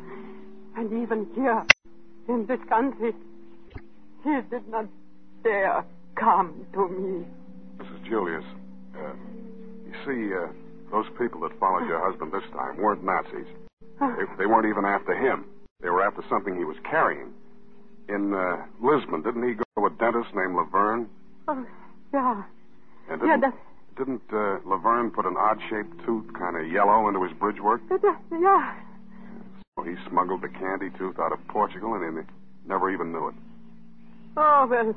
And even here, in this country, he did not dare come to me. Mrs. Julius, uh, you see, uh, those people that followed your husband this time weren't Nazis. They, they weren't even after him. They were after something he was carrying. In uh, Lisbon, didn't he go to a dentist named Laverne? Oh, yeah. And Yeah, that, didn't uh, Laverne put an odd-shaped tooth, kind of yellow, into his bridge work? yeah. So he smuggled the Kandy tooth out of Portugal, and he never even knew it. Oh, well,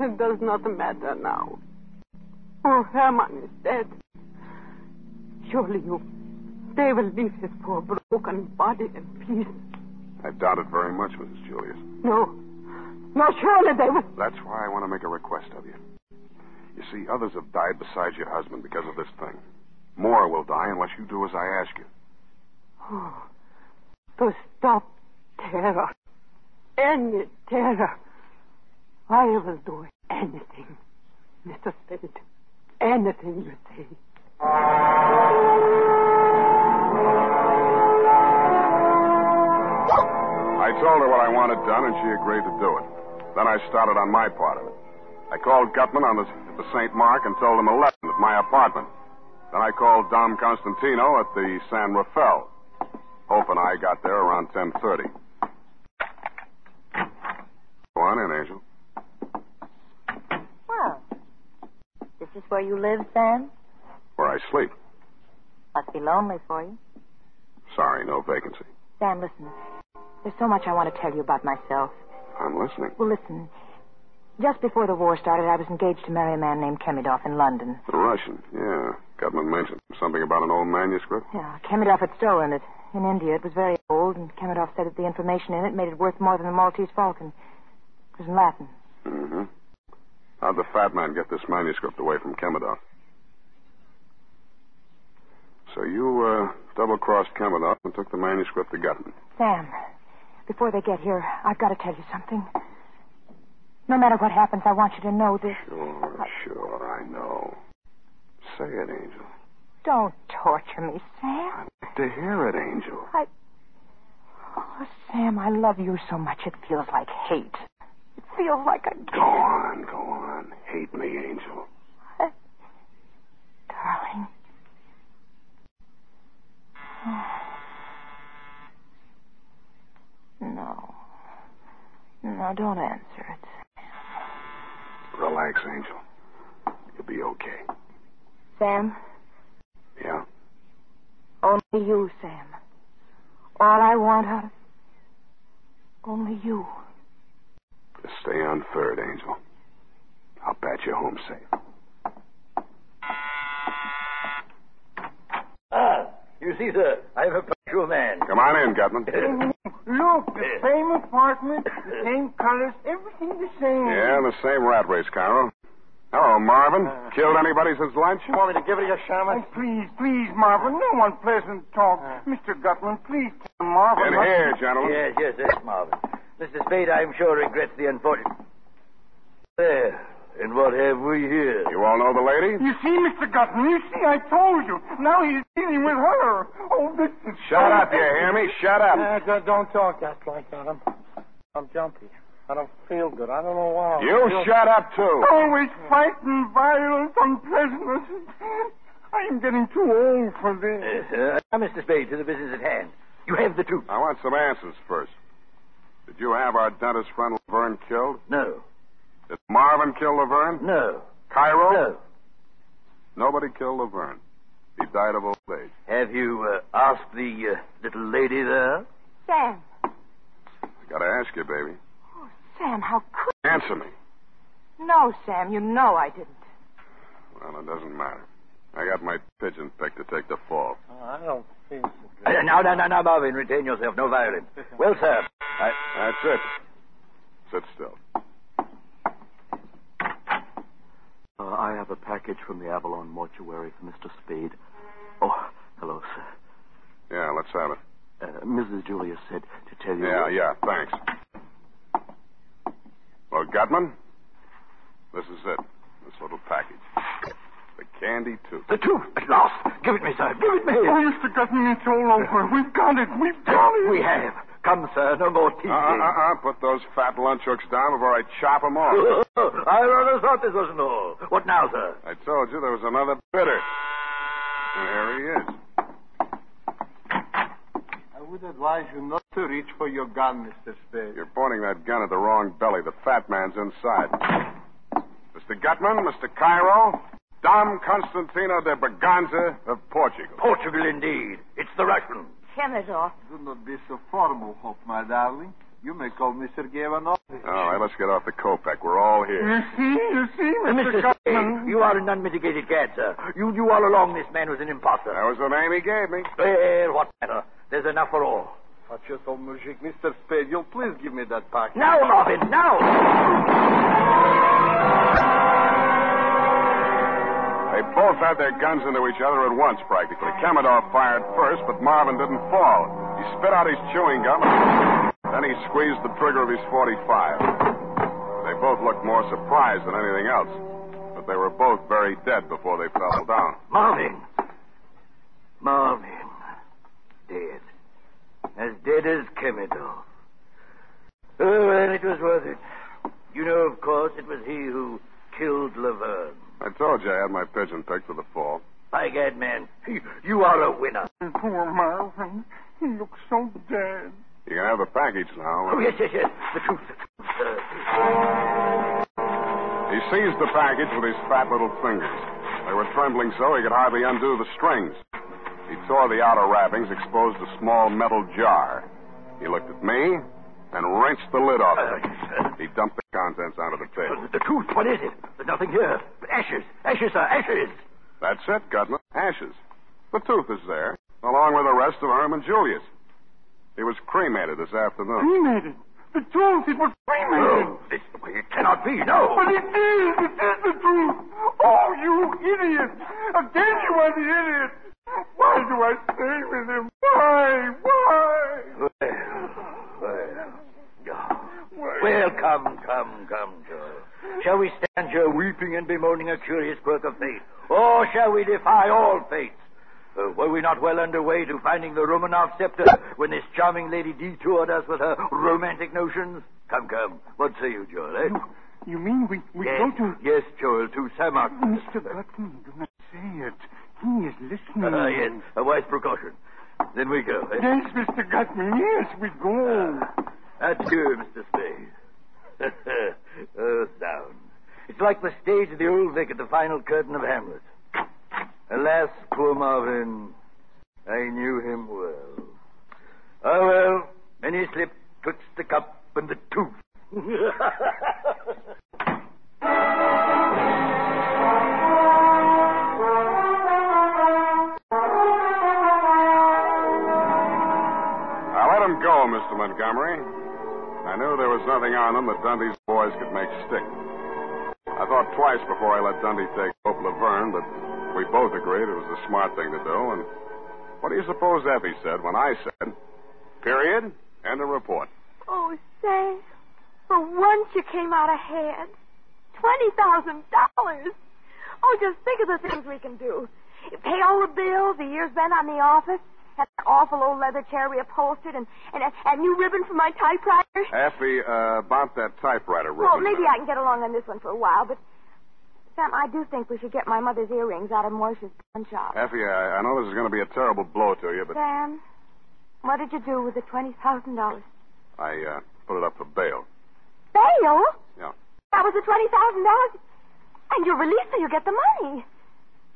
it does not matter now. Oh, Herman is dead. Surely you, they will leave his poor broken body in peace. I doubt it very much, Mrs. Julius. No. No, surely they will. That's why I want to make a request of you. You see, others have died besides your husband because of this thing. More will die unless you do as I ask you. Oh, to stop terror. Any terror. I will do anything, Mr. Spade. Anything you say. I told her what I wanted done, and she agreed to do it. Then I started on my part of it. I called Gutman on the, at the St. Mark and told him 11 at my apartment. Then I called Dom Constantino at the San Rafael. Hope and I got there around 10.30. Go on in, Angel. Well, this is where you live, Sam? Where I sleep. Must be lonely for you. Sorry, no vacancy. Sam, listen. There's so much I want to tell you about myself. I'm listening. Well, listen. Just before the war started, I was engaged to marry a man named Kemidov in London. The Russian, yeah. Gutman mentioned something about an old manuscript. Yeah, Kemidov had stolen it. In India, it was very old, and Kemidov said that the information in it made it worth more than the Maltese Falcon. It was in Latin. Mm-hmm. How'd the fat man get this manuscript away from Kemidov? So you, uh, double-crossed Kemidov and took the manuscript to Gutman. Sam, before they get here, I've got to tell you something. No matter what happens, I want you to know this. Sure, sure, I know. Say it, Angel. Don't torture me, Sam. I'd like to hear it, Angel. I. Oh, Sam, I love you so much it feels like hate. It feels like a. Go on, go on. Hate me, Angel. Darling. No. No, don't answer it. Relax, Angel. You'll be okay. Sam, Yeah? only you, Sam. All I want out of. Only you. Just stay on third, Angel. I'll bat you home safe. Ah, you see, sir, I have a punctual man. Come on in, Gutman. Look, the same apartment, the same colors, everything the same. Yeah, the same rat race, Cairo. Hello, Marvin. Uh. Killed anybody since lunch? You want me to give it a shaman? Oh, please, please, Marvin. No unpleasant talk. Uh. Mr. Gutman, please tell Marvin. In here, gentlemen. Yes, yes, yes, Marvin. Mr. Spade, I'm sure, regrets the unfortunate. There. And what have we here? You all know the lady? You see, Mr. Gutman, you see, I told you. Now he's dealing with her. Oh, this is... Shut up, you hear me? Shut up. Uh, don't- don't talk that like that. I'm, I'm jumpy. I don't feel good. I don't know why. You shut up, too. Always fighting, violence, unpleasantness. I'm getting too old for this. Yes, uh, now, Mr. Spade, to the business at hand. You have the truth. I want some answers first. Did you have our dentist friend Laverne killed? No. Did Marvin kill Laverne? No. Cairo? No. Nobody killed Laverne. He died of old age. Have you uh, asked the uh, little lady there? Sam. I gotta ask you, baby. Oh, Sam, how could. Answer me. No, Sam, you know I didn't. Well, it doesn't matter. I got my pigeon picked to take the fall. I don't feel so Uh, now, now, now, now, Marvin, retain yourself. No violence. Well, sir. I... That's it. Sit still. Uh, I have a package from the Avalon mortuary for Mr. Spade. Oh, hello, sir. Yeah, let's have it. Uh, Mrs. Julius said to tell you. Yeah, yeah, thanks. Well, Gutman, this is it. This little package. The Kandy tooth. The tooth, at last. Give it me, sir. Give it me. Oh, Mr. Gutman, it's all over. We've got it. We've got it. We have. Come, sir. No more teasing. Uh, uh, uh, put those fat lunch hooks down before I chop them off. I rather thought this wasn't all. What now, sir? I told you there was another bidder. And here he is. I would advise you not to reach for your gun, Mr. Spade. You're pointing that gun at the wrong belly. The fat man's inside. Mr. Gutman, Mr. Cairo, Dom Constantino de Braganza of Portugal. Portugal, indeed. It's the Russian. Kemidov. Do not be so formal, Hope, my darling. You may call me Sergei Ivanov. Oh, all right, let's get off the Kopeck. We're all here. You see, you see, Mr. Mr. Gutman. Spade, you are an unmitigated cad, sir. You knew all along this man was an impostor. That was the name he gave me. Well, what matter? There's enough for all. Fachoto Mujik, Mr. Spade, you'll please give me that package. Now, Marvin, now! They both had their guns into each other at once, practically. Kemidov fired first, but Marvin didn't fall. He spit out his chewing gum, then he squeezed the trigger of his 45. They both looked more surprised than anything else, but they were both very dead before they fell down. Marvin. Marvin. Dead. As dead as Kemidov. Oh, well, it was worth it. You know, of course, it was he who killed Laverne. I told you I had my pigeon picked for the fall. By gad, man, you are a winner. Poor Marvin. He looks so dead. You can have the package now. Oh, yes, yes, yes. The truth, the truth. He seized the package with his fat little fingers. They were trembling so he could hardly undo the strings. He tore the outer wrappings, exposed a small metal jar. He looked at me and wrenched the lid off it. Uh, he dumped the contents onto the table. the truth, what is it? There's nothing here. Ashes. Ashes, sir, ashes. That's it, Gutman. Ashes. The tooth is there, along with the rest of Herman Julius. He was cremated this afternoon. Cremated. The truth, it was cremated. No, this it cannot be, no. But it is. It is the truth. Oh, you idiot. Again you are the idiot. Why do I stay with him? Why? Why? Well, well. Well, come, come, come, Joe. Shall we stand here weeping and bemoaning a curious quirk of fate? Or shall we defy all fates? Uh, were we not well underway to finding the Romanov scepter when this charming lady detoured us with her romantic notions? Come, come. What say you, Joel, eh? You mean we, we yes, go to... Yes, Joel, to Samak. Mr. Gutman, do not say it. He is listening. Uh, yes, a wise precaution. Then we go. Eh? Yes, Mr. Gutman, yes, we go. Adieu, Mr. Spade. oh, sound. It's like the stage of the old Vic at the final curtain of Hamlet. Alas, poor Marvin, I knew him well. Oh, well, many slip twixt the cup and the tooth. Mr. Montgomery. I knew there was nothing on them that Dundee's boys could make stick. I thought twice before I let Dundee take Hope Laverne, but we both agreed it was the smart thing to do. And what do you suppose Effie said when I said, period, and a report? Oh, say, for once you came out ahead. Twenty thousand dollars. Oh, just think of the things we can do. Pay all the bills, the year's been on the office, that awful old leather chair reupholstered, and and a, a new ribbon for my typewriter. Effie, uh, about that typewriter ribbon. Well, maybe I can get along on this one for a while, but Sam, I do think we should get my mother's earrings out of Moisha's pawn shop. Effie, I, I know this is going to be a terrible blow to you, but Sam, what did you do with the twenty thousand dollars? I uh, put it up for bail. Bail? Yeah. That was the twenty thousand dollars, and you're released, so you get the money.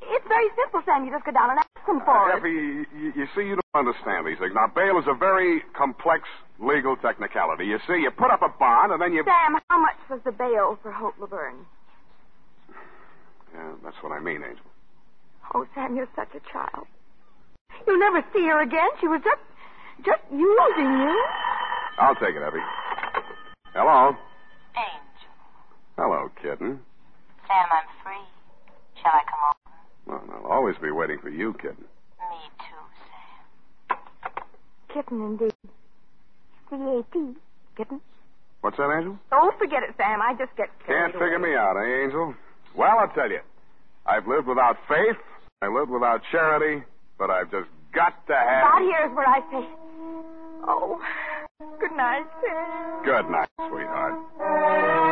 It's very simple, Sam. You just go down and ask them for Uh, it. Effie, you, you see, you don't understand these things. Now, bail is a very complex legal technicality. You see, you put up a bond, and then you. Sam, how much was the bail for Hope Laverne? Yeah, that's what I mean, Angel. Oh, Sam, you're such a child. You'll never see her again. She was just, just using you. I'll take it, Effie. Hello. Angel. Hello, kitten. Sam, I'm free. Always be waiting for you, kitten. Me too, Sam. Kitten, indeed. C-A-T. Kitten. What's that, Angel? Oh, forget it, Sam. I just get Can't figure away. me out, eh, Angel? Well, I'll tell you. I've lived without faith. I lived without charity. But I've just got to have. About here's where I say, oh, good night, Sam. Good night, sweetheart.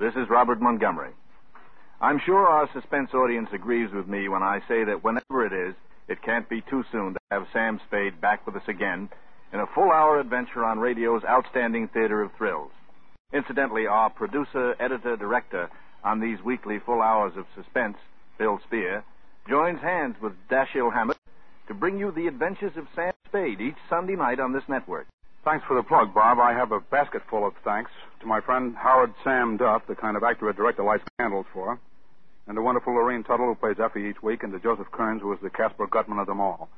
This is Robert Montgomery. I'm sure our suspense audience agrees with me when I say that whenever it is, it can't be too soon to have Sam Spade back with us again in a full hour adventure on radio's outstanding theater of thrills. Incidentally, our producer, editor, director on these weekly full hours of suspense, Bill Spier, joins hands with Dashiell Hammett to bring you the adventures of Sam Spade each Sunday night on this network. Thanks for the plug, Bob. I have a basket full of thanks to my friend Howard Sam Duff, the kind of actor a director lights candles for, and to wonderful Lurene Tuttle, who plays Effie each week, and to Joseph Kearns, who is the Casper Gutman of them all,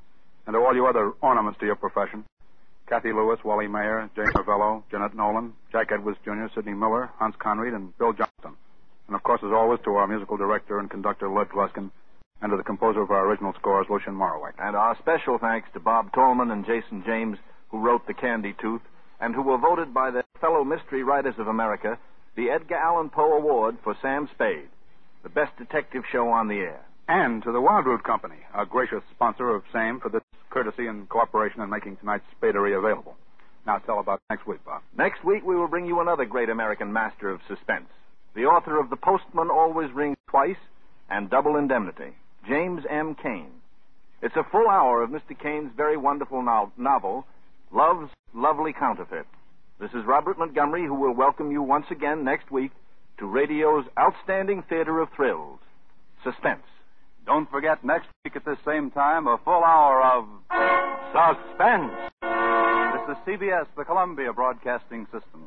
and to all you other ornaments to your profession. Kathy Lewis, Wally Maher, Jane Novello, Jeanette Nolan, Jack Edwards Jr., Sidney Miller, Hans Conried, and Bill Johnston. And of course, as always, to our musical director and conductor, Lud Gluskin, and to the composer of our original scores, Lucien Moraweck. And our special thanks to Bob Tallman and Jason James, who wrote The Kandy Tooth, and who were voted by the fellow mystery writers of America the Edgar Allan Poe Award for Sam Spade, the best detective show on the air. And to the Wildroot Company, our gracious sponsor of Sam for this courtesy and cooperation in making tonight's Spadery available. Now tell about next week, Bob. Next week, we will bring you another great American master of suspense, the author of The Postman Always Rings Twice and Double Indemnity, James M. Cain. It's a full hour of Mr. Cain's very wonderful no- novel, Love's Lovely Counterfeit. This is Robert Montgomery, who will welcome you once again next week to radio's outstanding theater of thrills, Suspense. Don't forget next week at this same time a full hour of suspense. This is CBS, the Columbia Broadcasting System.